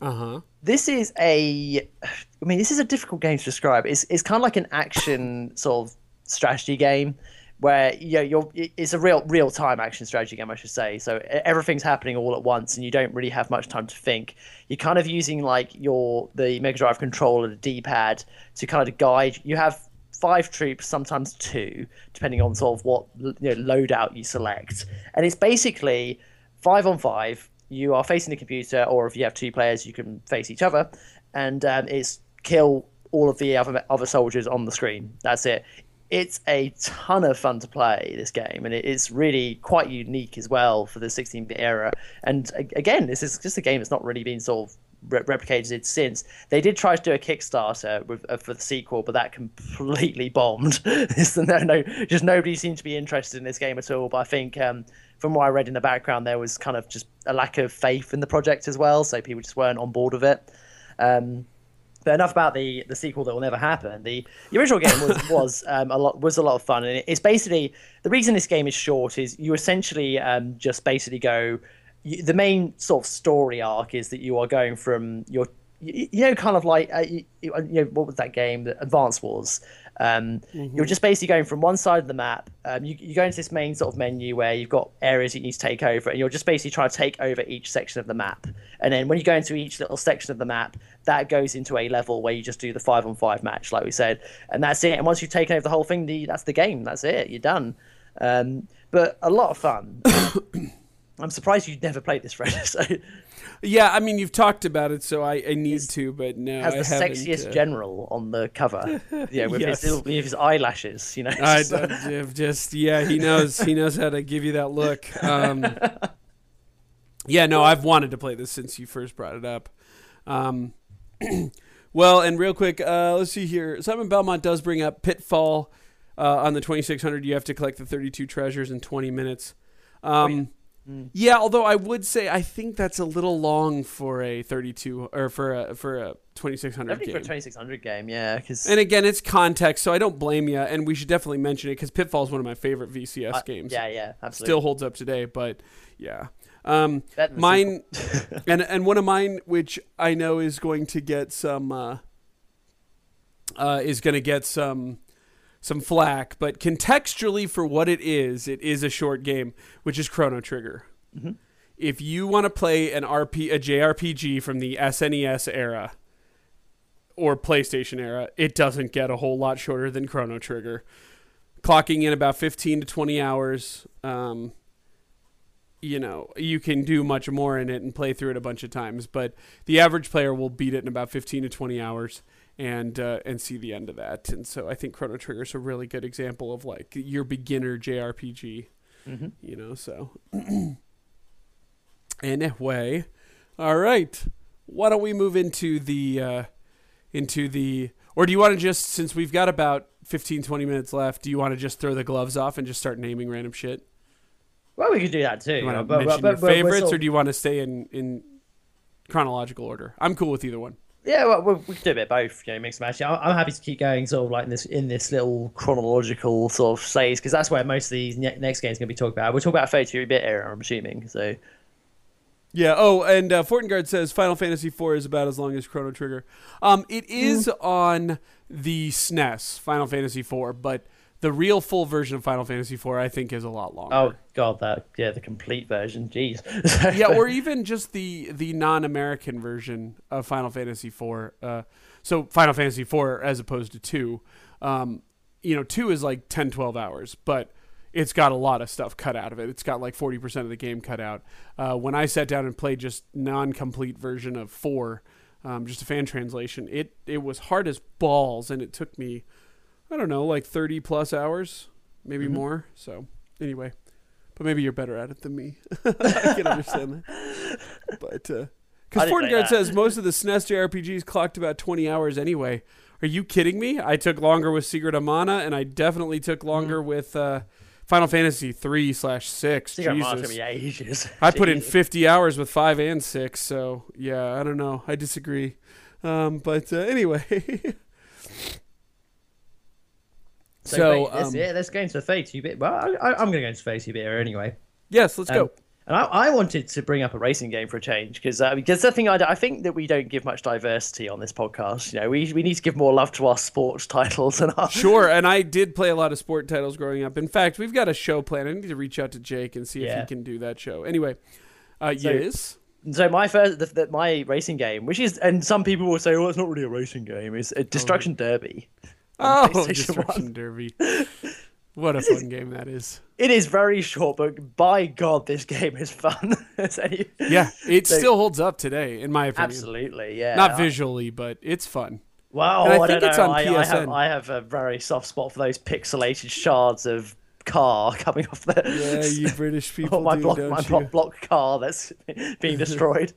Uh huh. This is a, I mean, this is a difficult game to describe. It's it's kind of like an action sort of strategy game. Where you know, you're, it's a real real time action strategy game, I should say. So everything's happening all at once, and you don't really have much time to think. You're kind of using like your the Mega Drive controller, the D-pad, to kind of guide. You have five troops, sometimes two, depending on sort of what you know, loadout you select. And it's basically five on five. You are facing the computer, or if you have two players, you can face each other, and um, it's kill all of the other other soldiers on the screen. That's it. It's a ton of fun to play this game, and it is really quite unique as well for the 16-bit era. And again, this is just a game that's not really been sort of replicated since. They did try to do a Kickstarter with, uh, for the sequel, but that completely bombed. It's- no, no, just nobody seemed to be interested in this game at all. But I think um, from what I read in the background, there was kind of just a lack of faith in the project as well, so people just weren't on board with it. Um, but enough about the the sequel that will never happen. The, the original game was was um, a lot was a lot of fun, and it's basically the reason this game is short is you essentially um, just basically go. You, the main sort of story arc is that you are going from your you, you know kind of like uh, you, you know what was that game the Advance Wars. Um, You're just basically going from one side of the map. Um, you, you go into this main sort of menu where you've got areas you need to take over, and you're just basically trying to take over each section of the map. And then when you go into each little section of the map, that goes into a level where you just do the five on five match, like we said, and that's it. And once you've taken over the whole thing, the, that's the game. That's it. You're done. Um, but a lot of fun. I'm surprised you've never played this, Fred. So Yeah, I mean you've talked about it, so I, I need to, but no, has I the sexiest uh, general on the cover. Yeah, with, Yes. his, with his eyelashes. You know. I just yeah, he knows he knows how to give you that look. Um, yeah, no, I've wanted to play this since you first brought it up. Um, well, and real quick, uh, let's see here. Simon Belmont does bring up Pitfall uh, on the 2600. You have to collect the 32 treasures in 20 minutes. Um, yeah. Although I would say I think that's a little long for a 32 or for a for a 2600 Definitely game. for a 2600 game, yeah. Because And again, it's context, so I don't blame you. And we should definitely mention it because Pitfall is one of my favorite VCS games. yeah, yeah, absolutely. Still holds up today, but yeah. Um, Better than the mine, and and one of mine, which I know is going to get some, uh, uh, is going to get some, some flack, but contextually for what it is, it is a short game, which is Chrono Trigger. Mm-hmm. If you want to play an RP, a JRPG from the SNES era, or PlayStation era, it doesn't get a whole lot shorter than Chrono Trigger. clocking in about 15 to 20 hours. Um, you know, you can do much more in it and play through it a bunch of times, but the average player will beat it in about 15 to 20 hours and uh, and see the end of that. And so I think Chrono Trigger is a really good example of like your beginner JRPG. Mm-hmm. You know, so anyway, all right. Why don't we move into the uh, into the or do you want to just since we've got about 15 20 minutes left, do you want to just throw the gloves off and just start naming random shit? Well, we could do that too. Do you want to but- mention but- your but we're favorites, sort or do you want to stay in in chronological order? I'm cool with either one. Yeah, well, we we could do a bit both. You know, mix and match. I'm, I'm happy to keep going, sort of like in this in this little chronological sort of phase, because that's where most of these ne- next games going to be talked about. We'll talk about Fate a bit era, I'm assuming. So Yeah. Oh, and uh, Fortengard says Final Fantasy IV is about as long as Chrono Trigger. Um, it is on the SNES, Final Fantasy IV, but the real full version of Final Fantasy IV, I think, is a lot longer. Oh god, that yeah, the complete version. Jeez. yeah, or even just the the non-American version of Final Fantasy IV. Uh, so Final Fantasy IV as opposed to two. Um, you know, two is like 10, 12 hours, but it's got a lot of stuff cut out of it. It's got like forty percent of the game cut out. Uh, when I sat down and played just non-complete version of four, um, just a fan translation, it it was hard as balls, and it took me, I don't know, like thirty plus hours, maybe more. So anyway. But maybe you're better at it than me. I can understand that. But I because say says most of the SNES JRPGs clocked about 20 hours anyway. Are you kidding me? I took longer with Secret of Mana, and I definitely took longer Mm-hmm. with uh, Final Fantasy three slash six. Secret of Mana's Jesus, ages. I put in 50 hours with five and six. So yeah, I don't know. I disagree. Um, but uh, anyway. So, so um, yeah, let's go into the Fate two bit. Well, I, I'm going to go into Fate two bit anyway. yes, let's Um, go. And I, I wanted to bring up a racing game for a change because uh, because the thing I, I think that we don't give much diversity on this podcast. You know, we we need to give more love to our sports titles and our Sure, and I did play a lot of sport titles growing up. In fact, we've got a show planned. I need to reach out to Jake and see if he can do that show. Anyway, uh, So- yes. So my first, the, the, my racing game, which is, and some people will say, "Oh, it's not really a racing game," It's a Destruction Derby. Oh, Destruction 1. Derby. What a fun game that is. It is very short, but by God, this game is fun. Yeah, it So- still holds up today, in my opinion. absolutely, yeah. Not visually, but it's fun. Wow, And I I, think don't it's know. on I, I have PSN. I have a very soft spot for those pixelated shards of car coming off the. Yeah, you British people Oh, my do, block, don't my block, block car that's being destroyed.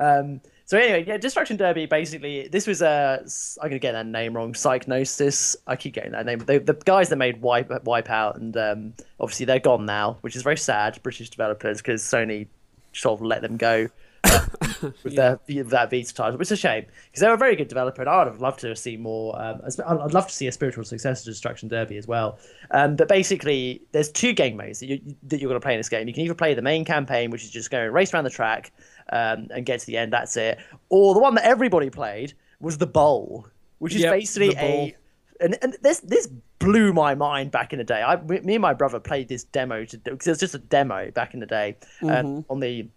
Um, so anyway, yeah, Destruction Derby. Basically, this was a. I'm gonna get that name wrong. Psygnosis. I keep getting that name. They, the guys that made Wipe Wipeout, and um, obviously they're gone now, which is very sad. British developers because Sony sort of let them go. with their that Vita title, which is a shame because they're a very good developer, and I would have loved to see more. Um, I'd love to see a spiritual successor to Destruction Derby as well. Um, but basically, there's two game modes that, you, that you're going to play in this game. You can either play the main campaign, which is just going race around the track um, and get to the end. That's it. Or the one that everybody played was the bowl, which is Yep, basically a and, and this this blew my mind back in the day. I me and my brother played this demo to because it was just a demo back in the day um, on the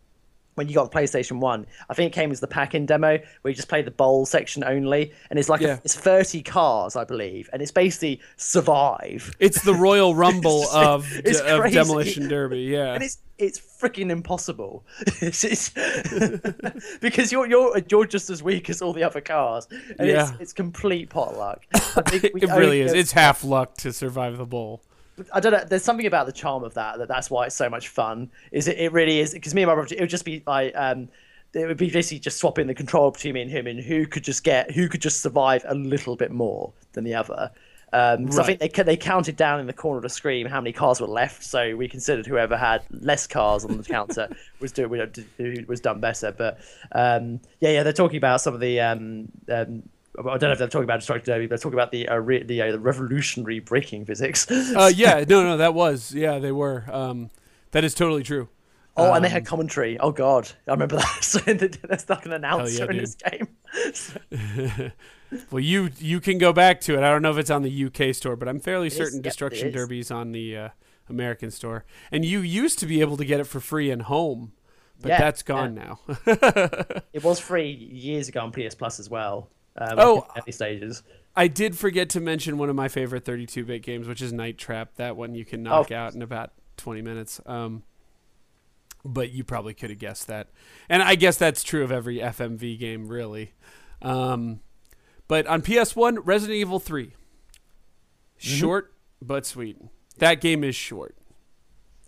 when you got the PlayStation One. I think it came as the pack-in demo where you just play the bowl section only, and it's like a- it's thirty cars, I believe, and it's basically survive. It's the Royal Rumble just- of, it's of. Demolition Derby. Yeah. and it's it's freaking impossible. it's, it's because you're you're you're just as weak as all the other cars, and it's Yeah. it's complete potluck. I think we it really is. It's half luck to survive the bowl. I don't know. There's something about the charm of that that that's why it's so much fun. Is it? It really is because me and my brother. It would just be like um, it would be basically just swapping the control between me and him, and who could just get who could just survive a little bit more than the other. Um, so I think they they counted down in the corner of the screen how many cars were left. So we considered whoever had less cars on the counter was doing was done better. But um, yeah, yeah, they're talking about some of the. Um, um, I don't know if they're talking about Destruction Derby, but they're talking about the uh, re- the, uh, the revolutionary braking physics. Uh, yeah, no, no, that was yeah, they were. Um, that is totally true. Oh, and they Um, had commentary. Oh God, I remember that. So there's like an announcer yeah, in this game. Well, you you can go back to it. I don't know if it's on the UK store, but I'm fairly is, certain yep, it Destruction is. Derby's on the uh, American store. And you used to be able to get it for free in home, but Yeah, that's gone now. it was free years ago on PS Plus as well. Um, Oh. early stages. I did forget to mention one of my favorite 32-bit games, which is Night Trap. That one you can knock Oh. out in about 20 minutes. Um, but you probably could have guessed that, and I guess that's true of every FMV game, really. Um, but on PS1, Resident Evil 3, short but sweet. That game is short.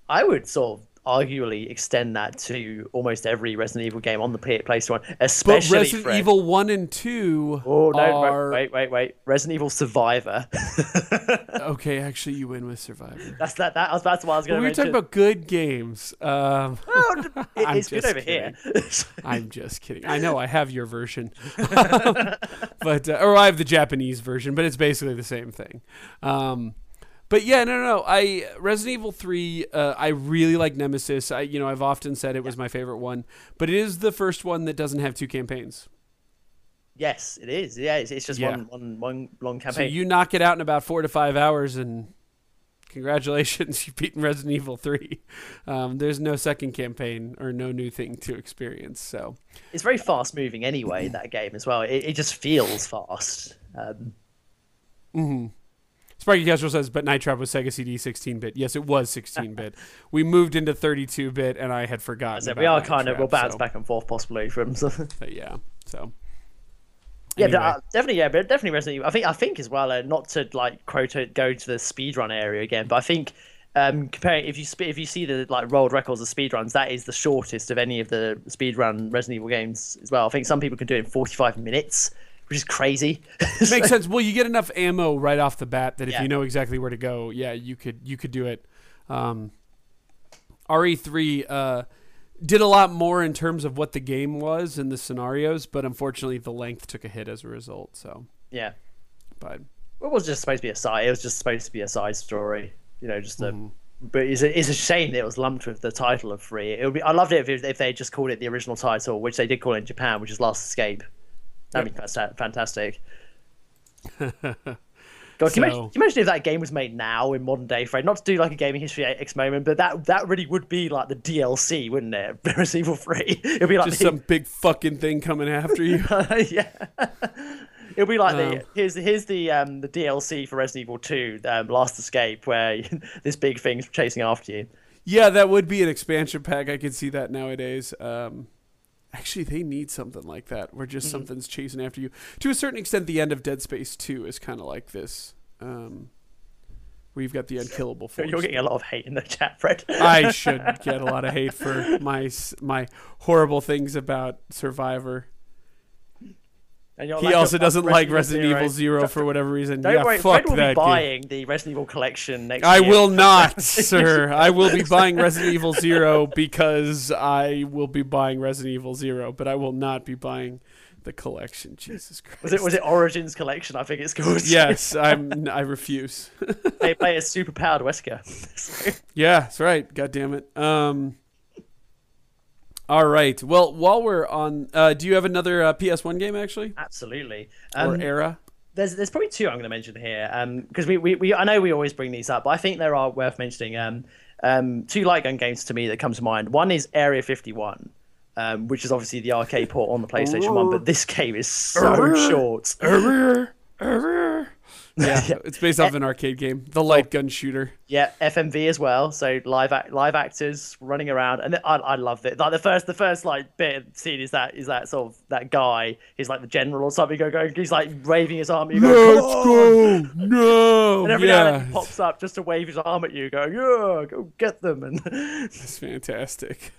I would sort of arguably extend that to almost every Resident Evil game on the PlayStation, But especially Resident Fred. Evil 1 and 2 Oh no! are Wait, wait, wait! Resident Evil Survivor. okay. Actually, you win with Survivor. that's that. That that's what I was But going we to were talking about good games. Um, Oh, it- it's good over here. I'm just kidding. I know I have your version, but uh, or I have the Japanese version, but it's basically the same thing. Um, but yeah, no, no, no. I Resident Evil Three. Uh, I really like Nemesis. I, you know, I've often said it was my favorite one, but it is the first one that doesn't have two campaigns. yes, it is. Yeah, it's, it's just Yeah. one, one, one long campaign. So you knock it out in about four to five hours, and congratulations, you've beaten Resident Evil Three. Um, there's no second campaign or no new thing to experience. So It's very fast moving anyway. That game as well. It, it just feels fast. Um, Sparky Castro says, but Night Trap was Sega CD 16 bit. Yes, it was 16 bit. we moved into 32 bit, and I had forgotten. so about we are Night kind of we'll bounce so- back and forth possibly from. But yeah, so Yeah, but, uh, definitely. Yeah, but definitely Resident Evil. I think. I think as well. Uh, not to like quote it, go to the speedrun area again, but I think um, comparing if you sp- if you see the like rolled records of speedruns, that is the shortest of any of the speedrun Resident Evil games as well. I think some people can do it in forty five minutes, which is crazy. makes sense. Well, you get enough ammo right off the bat that if Yeah. you know exactly where to go, yeah, you could you could do it. Um, RE3 uh, did a lot more in terms of what the game was and the scenarios, but unfortunately, the length took a hit as a result. So, yeah, but it was just supposed to be a side. It was just supposed to be a side story. You know, just a. Mm-hmm. But it's a, it's a shame that it was lumped with the title of free. It would be. I loved it if, if they just called it the original title, which they did call it in Japan, which is Last Escape. That'd be fantastic. God, can, you imagine, can you imagine if that game was made now in modern day, Fred? Not to do like a gaming history X moment, but that that really would be like the DLC, wouldn't it? Resident Evil Three. It'd be like just the- some big fucking thing coming after you. yeah. It'll be like Um, the here's here's the um the DLC for Resident Evil 2, um, Last Escape, where this big thing's chasing after you. Yeah, that would be an expansion pack. I could see that nowadays. Um, actually, they need something like that, where just Mm-hmm. something's chasing after you. To a certain extent, the end of Dead Space Two is kind of like this, um, where you've got the unkillable force. You're getting a lot of hate in the chat, Fred. I should get a lot of hate for my my horrible things about Survivor. He also doesn't like Resident Evil Zero for whatever reason. Don't yeah, worry, fuck Fred will that be game. buying the Resident Evil collection next I year. will not, sir. I will be buying Resident Evil Zero because I will be buying Resident Evil Zero, but I will not be buying the collection. Jesus Christ. Was it was it Origins collection? I think it's called. Yes, I'm. I refuse. they play a super powered Wesker. yeah, that's right. God damn it. Um. All right. Well, while we're on, uh, do you have another uh, PS1 game actually, Absolutely. or Um, era? there's there's probably two I'm going to mention here because we, we, we I know we always bring these up, but I think there are worth mentioning. Um, um, two light gun games to me that come to mind. One is Area 51, um, which is obviously the arcade port on the PlayStation One, but this game is so short. Yeah, it's based off eh, an arcade game, the light gun shooter. Yeah, FMV as well. So live act, live actors running around, and I, I love it. Like the first the first like bit of the scene is that is that sort of that guy. He's like the general or something. Go go. He's like waving his arm. at You go, Let's go! No, And every now and then he pops up just to wave his arm at you, going, "Yeah, go get them." And it's fantastic.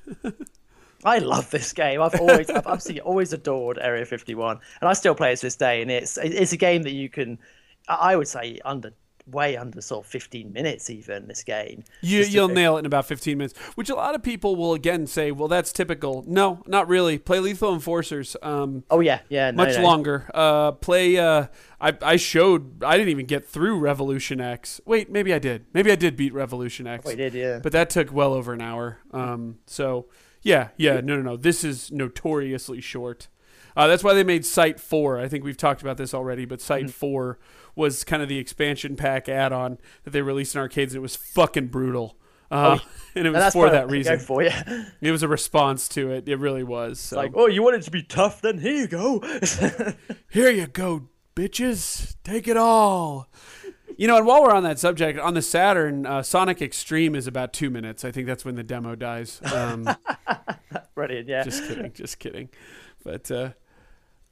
I love this game. I've always, I've absolutely always adored Area 51, and I still play it to this day. And it's, it's a game that you can, I would say, under way under sort of 15 minutes even. This game. you, you'll nail it in about 15 minutes, which a lot of people will again say, well, that's typical. No, not really. Play Lethal Enforcers. Um, Oh yeah, yeah. No, much no. longer. Uh, play. Uh, I I showed. I didn't even get through Revolution X. Wait, maybe I did. Maybe I did beat Revolution X. Oh, did, yeah. But that took well over an hour. Um, so yeah, yeah, no, no, no. This is notoriously short. Uh, that's why they made Site Four. I think we've talked about this already, but Site Mm-hmm. Four was kind of the expansion pack add-on that they released in arcades. And it was fucking brutal. Uh, and it was And for that reason. For yeah. It was a response to it. It really was. So. Like, oh, you want it to be tough? Then here you go. Here you go, bitches. Take it all. You know, and while we're on that subject, on the Saturn, uh, Sonic X-treme is about two minutes. I think that's when the demo dies. Um, Brilliant. Yeah. just kidding, just kidding. But uh,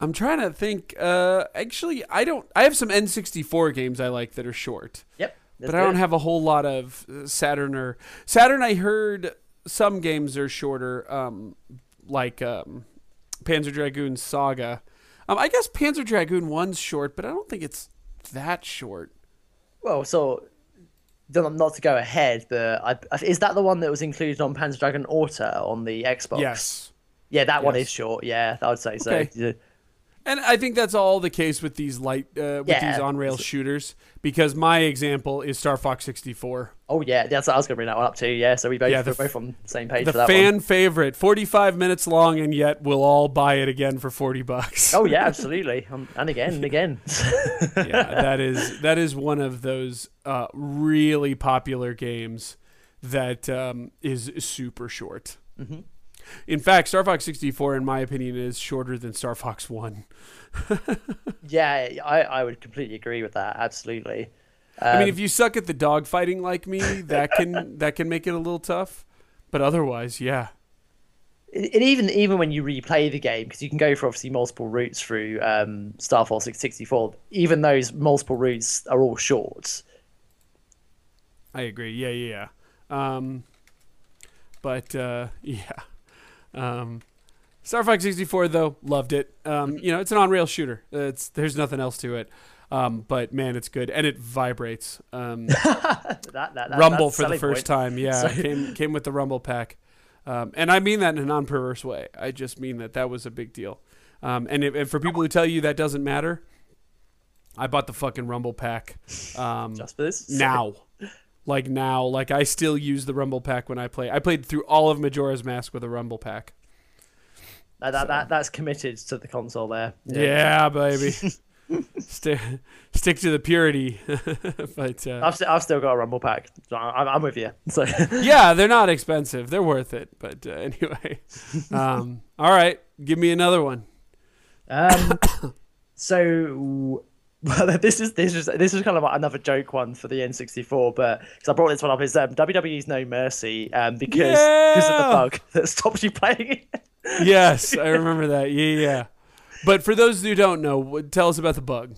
I'm trying to think. Uh, actually, I don't. I have some N64 games I like that are short, Yep. but I don't have a whole lot of uh, Saturn or Saturn. I heard some games are shorter, um, like um, Panzer Dragoon Saga. Um, I guess Panzer Dragoon One's short, but I don't think it's that short. Well, so don't- to go ahead, but I, is that the one that was included on Panzer Dragoon Orta on the Xbox? Yes. Yeah, that one is short. Yeah, I would say so. Okay. Yeah. And I think that's all the case with these light, uh, with Yeah. these on rail shooters, because my example is Star Fox 64. Oh yeah, that's I was going to bring that one up too. Yeah, so we both Yeah, the we're both on the same page The for that one. fan one. favorite, 45 minutes long, and yet we'll all buy it again for 40 bucks. Oh yeah, absolutely, um, and again and again. yeah, that is that is one of those uh, really popular games that um, is super short. Mm-hmm. In fact, Star Fox 64, in my opinion, is shorter than Star Fox One. yeah, I, I would completely agree with that. Absolutely. I Um, mean, if you suck at the dogfighting like me, that can that can make it a little tough. But otherwise, yeah, And even even when you replay the game, because you can go for obviously multiple routes through um, Star Fox 64, even those multiple routes are all short. I agree. Yeah, yeah, yeah. Um, but uh, yeah, um, Star Fox 64 though loved it. Um, you know, it's an on-rail shooter. It's there's nothing else to it. Um, but man, it's good and it vibrates. Um, That, that, that Rumble for the first point. time. Yeah, So- came came with the Rumble pack, um, and I mean that in a non-perverse way. I just mean that that was a big deal. Um, and, if, and for people who tell you that doesn't matter, I bought the fucking Rumble pack. Um, Just for this now. Like now, like I still use the Rumble pack when I play. I played through all of Majora's Mask with a Rumble pack. That, that, that, that's committed to the console there. Yeah, baby. stick stick to the purity. but uh, I've, st- I've still got a Rumble pack. So I'm, I'm with you. So yeah, they're not expensive. They're worth it. But uh, anyway, um, all right, give me another one. Um, so well, this is this is this is kind of another joke one for the N64, but because I brought this one up is um, WWE's No Mercy um, because because of the bug that stops you playing. it. Yes, I remember that. Yeah, yeah. But for those who don't know, tell us about the bug.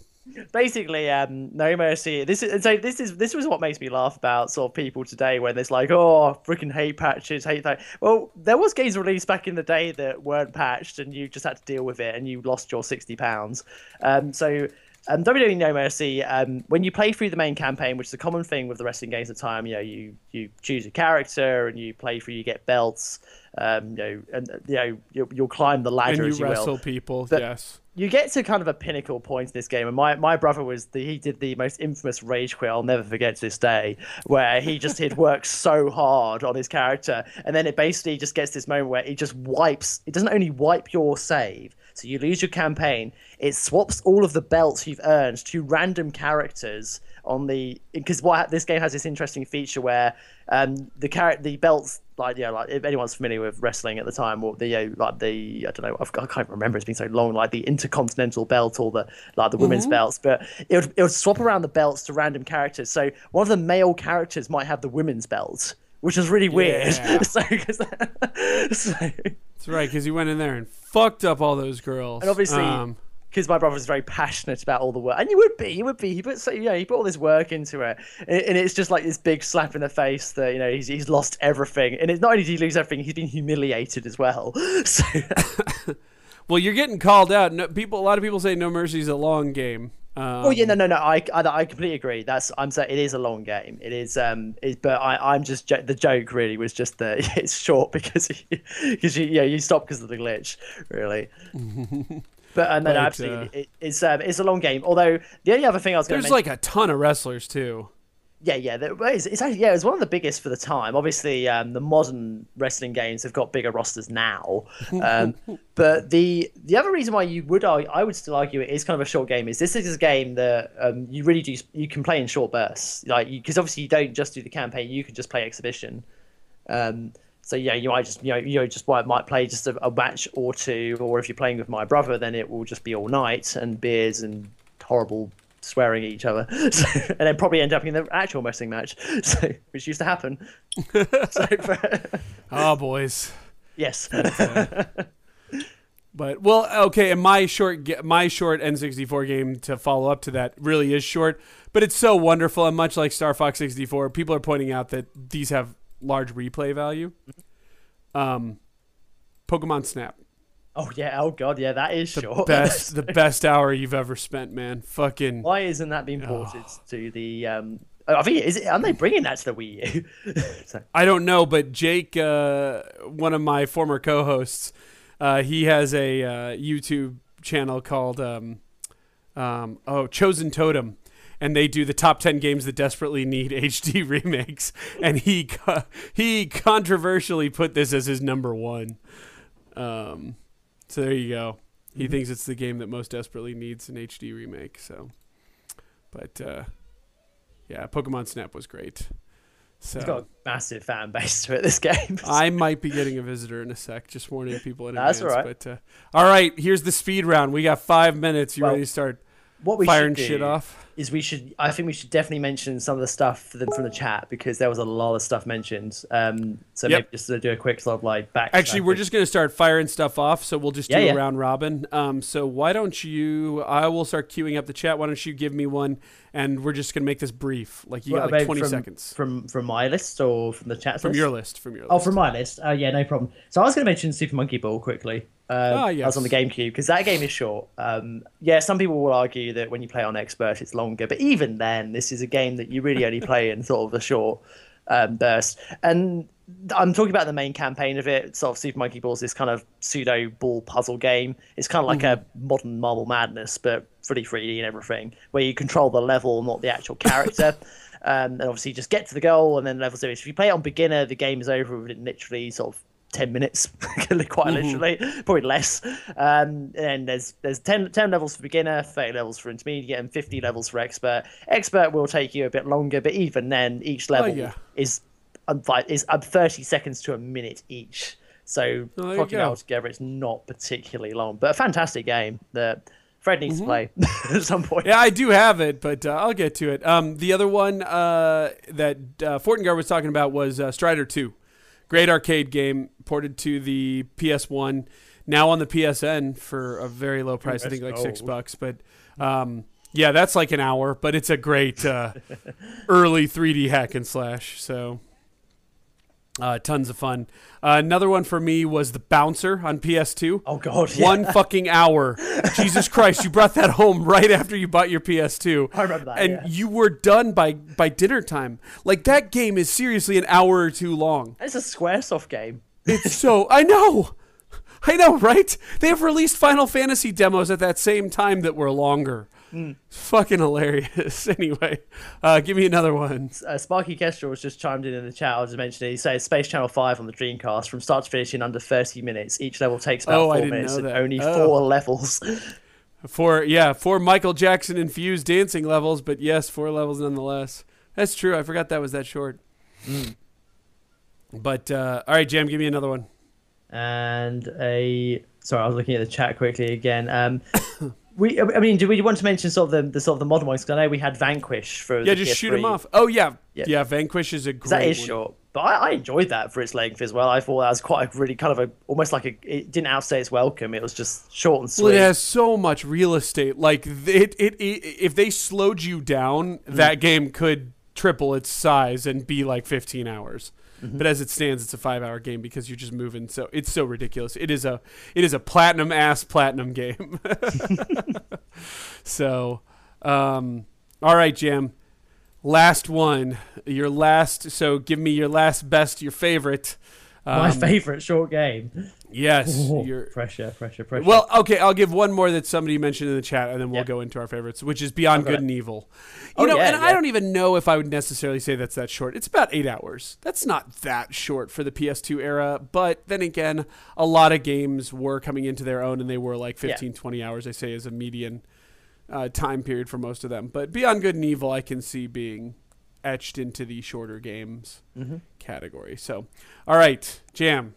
Basically, um, No Mercy. This is so this is this was what makes me laugh about sort of people today when there's like oh freaking hate patches, hate that. Well, there was games released back in the day that weren't patched, and you just had to deal with it, and you lost your sixty pounds. Um, so um, WWE No Mercy, um, when you play through the main campaign, which is a common thing with the wrestling games at the time, you know, you you choose a character and you play through, you get belts, um, you know, and uh, you know you'll, you'll climb the ladder And as you you wrestle will. people. But- yes. You get to kind of a pinnacle point in this game, and my, my brother was the, he did the most infamous rage quit I'll never forget to this day, where he just he'd worked so hard on his character, and then it basically just gets this moment where it just wipes. It doesn't only wipe your save, so you lose your campaign. It swaps all of the belts you've earned to random characters on the because what this game has this interesting feature where um the character the belts like yeah like if anyone's familiar with wrestling at the time or the uh, like the I don't know I've, I can't remember it's been so long like the intercontinental belt or the like the women's belts but it would it would swap around the belts to random characters so one of the male characters might have the women's belt which is really weird Yeah. so, 'cause- so That's right, because you went in there and fucked up all those girls. And obviously, Um, because my brother was very passionate about all the work, and you would be, you would be. He put, so, you know, he put all this work into it, and, and it's just like this big slap in the face that you know he's he's lost everything, and it's not only did he lose everything, he's been humiliated as well. So well, you're getting called out. No, people, a lot of people say No Mercy is a long game. Um, Oh yeah, no, no, no. I, I, I completely agree. That's I'm saying it is a long game. It is, um, it, but I, I'm just the joke really was just that it's short because because you, yeah, you stop because of the glitch, really. But and then But, absolutely, uh, it, it's um, it's a long game. Although the only other thing I was going to say. There's like a ton of wrestlers too. Yeah, yeah, it's, it's actually yeah, it was one of the biggest for the time. Obviously, um, the modern wrestling games have got bigger rosters now, um, but the the other reason why you would argue, I would still argue it is kind of a short game is this is a game that um, you really do you can play in short bursts, like because obviously you don't just do the campaign, you can just play exhibition. Um, so yeah, you might just you know you know just might, might play just a, a match or two, or if you're playing with my brother, then it will just be all night and beers and horrible swearing at each other, so, and then probably end up in the actual wrestling match, so which used to happen. so, for, Oh, ah, boys. yes, uh, But well, okay, and my short my short N64 game to follow up to that really is short, but it's so wonderful and much like Star Fox 64, people are pointing out that these have large replay value. Um Pokemon Snap. oh yeah, oh god, yeah, that is The short. best the best hour you've ever spent, man. Fucking Why isn't that being ported to the? Um, I think is it, aren't they bringing that to the Wii U? so, I don't know, but Jake, uh, one of my former co-hosts, uh, he has a uh, YouTube channel called um, um, oh Chosen Totem, and they do the top ten games that desperately need HD remakes, and he co- he controversially put this as his number one. Um, so there you go. He thinks it's the game that most desperately needs an HD remake. So, but uh, yeah, Pokemon Snap was great. So it's got a massive fan base to it. This game. I might be getting a visitor in a sec. Just warning people in That's advance. all right. But uh, all right, here's the speed round. We got five minutes. You Well, ready to start what we firing shit off? Is we should. I think we should definitely mention some of the stuff from from the chat because there was a lot of stuff mentioned. Um, so Yep. maybe just to do a quick sort of like back. Actually, we're just gonna start firing stuff off. So we'll just do Yeah, a yeah. round robin. Um, so why don't you? I will start queuing up the chat. Why don't you give me one? And we're just gonna make this brief. Like you Well, got like 20 from, seconds from from my list or from the chat from list? your list. From your list. Oh, from my list. Uh, yeah, no problem. So I was going to mention Super Monkey Ball quickly. Uh, Ah, I was on the GameCube because that game is short. Um, yeah, some people will argue that when you play on expert, it's longer, but even then, this is a game that you really only play in sort of a short um, burst. And I'm talking about the main campaign of it. Sort of Super Monkey Ball is this kind of pseudo ball puzzle game. It's kind of like a modern Marble Madness, but fully 3D and everything, where you control the level, not the actual character. Um, and obviously, just get to the goal and then level zero. If you play it on beginner, the game is over within literally sort of 10 minutes, quite literally, probably less. Um, and there's there's 10, 10 levels for beginner, 30 levels for intermediate, and 50 levels for expert. Expert will take you a bit longer, but even then, each level yeah. is um, is um, 30 seconds to a minute each. So Oh, there you plugging it go. all together, it's not particularly long, but a fantastic game that Fred needs to play at some point. Mm-hmm. Yeah, I do have it, but uh, I'll get to it. Um, the other one uh, that uh, Fortengard was talking about was uh, Strider 2. Great arcade game ported to the PS1, now on the PSN for a very low price. I think like six bucks. But um, yeah, that's like an hour, but it's a great uh, early 3D hack and slash. So uh, tons of fun. Uh, another one for me was the Bouncer on PS2. Oh god, yeah. One fucking hour. Jesus Christ, you brought that home right after you bought your PS2. I remember that, And yeah. you were done by by dinner time. Like that game is seriously an hour or two long. It's a SquareSoft game. It's so I know. I know, right? They have released Final Fantasy demos at that same time that were longer. Hmm. Fucking hilarious. Anyway, uh, give me another one. uh, Sparky Kestrel was just chimed in in the chat. I was mentioning he says Space Channel 5 on the Dreamcast from start to finish in under 30 minutes. Each level takes about Oh, I four didn't minutes know and only Oh. four levels. Four, yeah, four Michael Jackson infused dancing levels, but yes, four levels nonetheless. That's true. I forgot that was that short. But uh, all right, Jam, give me another one. and a sorry, I was looking at the chat quickly again. Um, we, I mean, do we want to mention sort of the, the sort of the modern ones? Because I know we had Vanquish for Yeah, just shoot him PS3. off. Oh yeah, Yeah. yeah. Vanquish is a great. That is one. short, but I, I enjoyed that for its length as well. I thought that was quite a really kind of a almost like a. It didn't outstay its welcome. It was just short and sweet. Well, it has so much real estate. Like it, it, it if they slowed you down, Mm. that game could triple its size and be like 15 hours. Mm-hmm. But as it stands, it's a five-hour game because you're just moving. So it's so ridiculous. It is a, it is a platinum ass platinum game. so, um, all right, Jim. Last one. Your last. So give me your last best, your favorite. My Um, favorite short game. Yes, Oh, you're. pressure, pressure, pressure. Well, okay, I'll give one more that somebody mentioned in the chat, and then we'll Yeah. go into our favorites, which is Beyond Okay. Good and Evil. You Oh, know, yeah, and I don't even know if I would necessarily say that's that short. It's about eight hours. That's not that short for the PS2 era, but then again, a lot of games were coming into their own, and they were like 15, 20 hours, I say, as a median uh, time period for most of them. But Beyond Good and Evil, I can see being etched into the shorter games Mm-hmm. category. So, all right, Jam,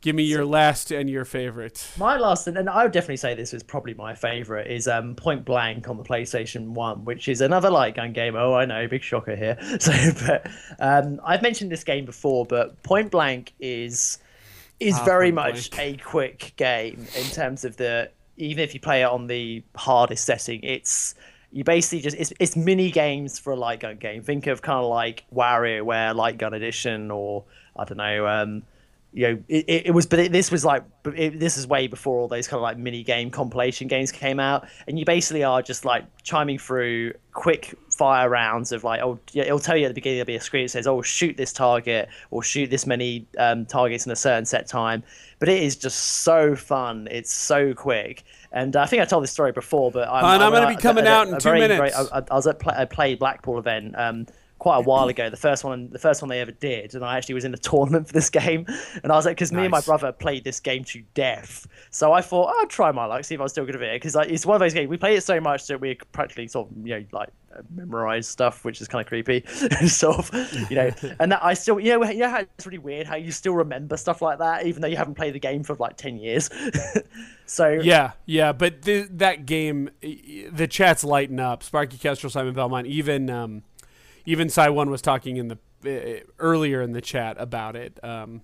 give me your last and your favorite. My last, and I would definitely say this is probably my favorite, is um, Point Blank on the PlayStation One, which is another light gun game. Oh, I know, big shocker here. So, but um, I've mentioned this game before, but Point Blank is is Ah, very much Blank. a quick game in terms of the even if you play it on the hardest setting, it's you basically just it's, it's mini games for a light gun game. Think of kind of like WarioWare Light Gun Edition, or I don't know. Um, you know, it, it, was, but it, this was like, it, this is way before all those kind of like mini game compilation games came out, and you basically are just like chiming through quick fire rounds of like, oh, it'll tell you at the beginning there'll be a screen that says, oh, shoot this target or shoot this many um, targets in a certain set time, but it is just so fun. It's so quick, and I think I told this story before, but I'm, And I'm gonna be coming out in two very minutes. I, I was at play, a Play Blackpool event. Um, Quite a while ago, the first one, the first one they ever did, and I actually was in a tournament for this game, and I was like, because me and my brother played this game to death, so I thought I'd try my luck, see if I was still good at it, because like, it's one of those games we play it so much that we practically sort of, you know, like uh, memorize stuff, which is kind of creepy, and stuff, you know, and that I still, you know, you know it's really weird how you still remember stuff like that, even though you haven't played the game for like ten years. so Yeah, yeah, but th- that game, the chat's lighting up. Sparky Kestrel, Simon Belmont, even um, even One was talking in the uh, earlier in the chat about it. Um,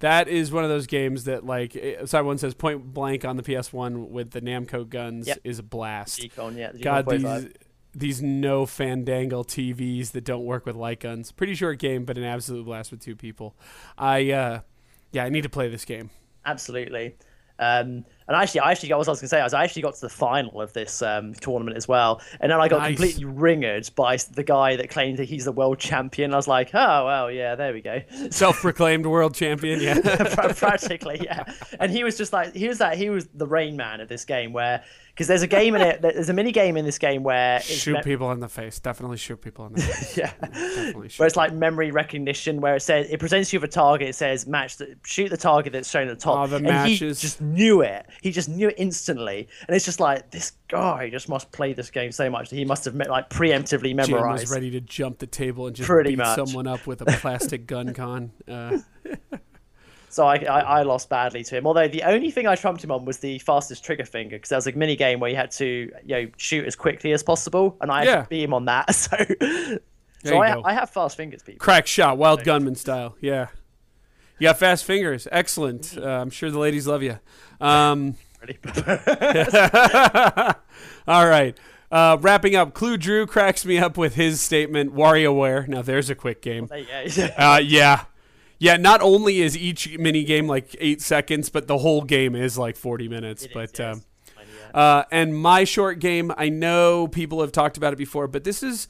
that is one of those games that, like, Cy One says, point blank on the PS One with the Namco guns Yep. is a blast. G-Con, yeah, God, these 45. these no fandangle TVs that don't work with light guns. Pretty short game, but an absolute blast with two people. I uh, yeah, I need to play this game. absolutely. Um, and actually, I actually got what I was going to say. I was I actually got to the final of this um, tournament as well, and then I got Nice. completely ringered by the guy that claimed that he's the world champion. I was like, oh well, yeah, there we go. Self-proclaimed world champion. Yeah. Practically, yeah. And he was just like, he was that, he was the Rain Man of this game, where because there's a game in it, there's a mini game in this game where shoot me- people in the face. Definitely shoot people in the face. yeah. Definitely shoot. Where it's like memory recognition, where it says it presents you with a target. It says match, the, shoot the target that's shown at the top, Oh, the and matches. he just knew it. He just knew it instantly, and it's just like this guy just must play this game so much that he must have like preemptively memorized. Jim was ready to jump the table and just Pretty beat much. someone up with a plastic gun con. Uh, So I, I, I lost badly to him. Although the only thing I trumped him on was the fastest trigger finger because there was a mini game where you had to you know shoot as quickly as possible, and I Yeah. beat him on that. So, so I. I have fast fingers, people. crack shot, wild gunman style. Yeah. You got fast fingers. Excellent. Uh, I'm sure the ladies love you. Um, all right. Uh, wrapping up, Clue Drew cracks me up with his statement, WarioWare. Now, there's a quick game. Uh, yeah. Yeah, not only is each mini game like eight seconds, but the whole game is like 40 minutes. It but um, Uh, and my short game, I know people have talked about it before, but this is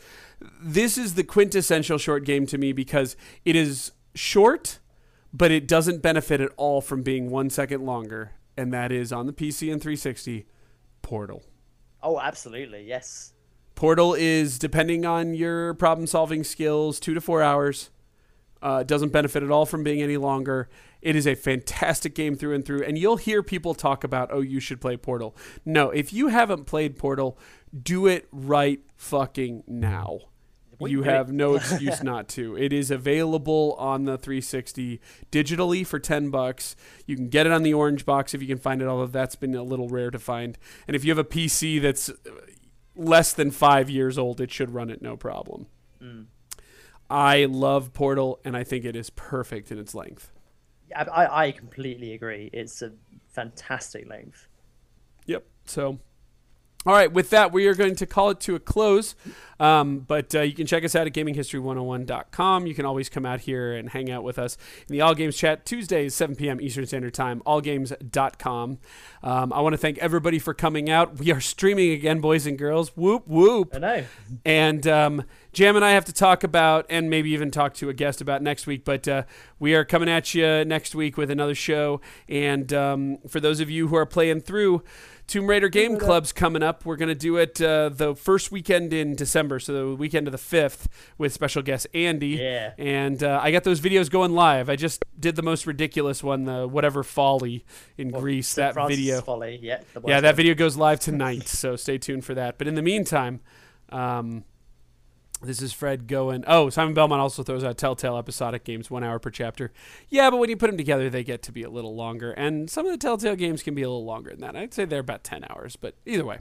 this is the quintessential short game to me because it is short, but it doesn't benefit at all from being one second longer, and that is on the PC and 360, Portal. Oh, absolutely. Yes. Portal is depending on your problem solving skills, two to four hours. Uh, it doesn't benefit at all from being any longer. It is a fantastic game through and through. And you'll hear people talk about, oh, you should play Portal. No, if you haven't played Portal, do it right fucking now. What You you have no excuse not to. It is available on the 360 digitally for 10 bucks. You can get it on the orange box if you can find it, although that's been a little rare to find. And if you have a PC that's less than five years old, it should run it no problem. I love Portal, and I think it is perfect in its length. I, I I completely agree. It's a fantastic length. Yep. So, all right. With that, we are going to call it to a close. Um, but uh, you can check us out at gaminghistory101.com. You can always come out here and hang out with us in the All Games chat Tuesdays, 7 p.m. Eastern Standard Time, allgames.com. Um, I want to thank everybody for coming out. We are streaming again, boys and girls. Whoop, whoop. I know. And um, Jam and I have to talk about, and maybe even talk to a guest about next week. But uh, we are coming at you next week with another show. And um, for those of you who are playing through Tomb Raider Game Club's coming up. We're going to do it uh, the first weekend in December, so the weekend of the 5th, with special guest Andy. Yeah. And uh, I got those videos going live. I just did the most ridiculous one, the whatever folly in Greece. St. That Francis video. Folly, yeah. Yeah, that video goes live tonight, so stay tuned for that. But in the meantime, um, this is Fred going. Oh, Simon Belmont also throws out Telltale episodic games, one hour per chapter. Yeah, but when you put them together, they get to be a little longer, and some of the Telltale games can be a little longer than that. I'd say they're about ten hours, but either way.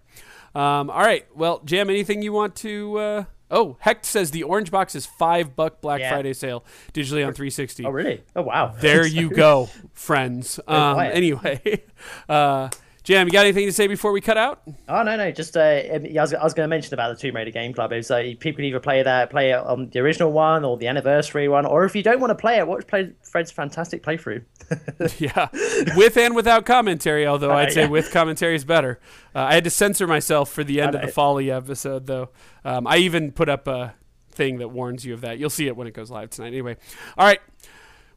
Um, all right, well, Jam, anything you want to? Uh, oh, Hecht says the orange box is five buck Black Yeah. Friday sale digitally on 360. Oh, really? Oh, wow. There you go, friends. Um, anyway, uh, Jam, you got anything to say before we cut out? Oh no no just uh, um, I was, I was going to mention about the Tomb Raider Game Club. Is uh, people can either play that play it on the original one or the anniversary one, or if you don't want to play it, watch play Fred's fantastic playthrough. yeah, with and without commentary. Although I'd say yeah. with commentary is better. Uh, I had to censor myself for the end of the. Folly episode, though. Um, I even put up a thing that warns you of that. You'll see it when it goes live tonight. Anyway, all right.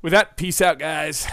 With that, peace out, guys.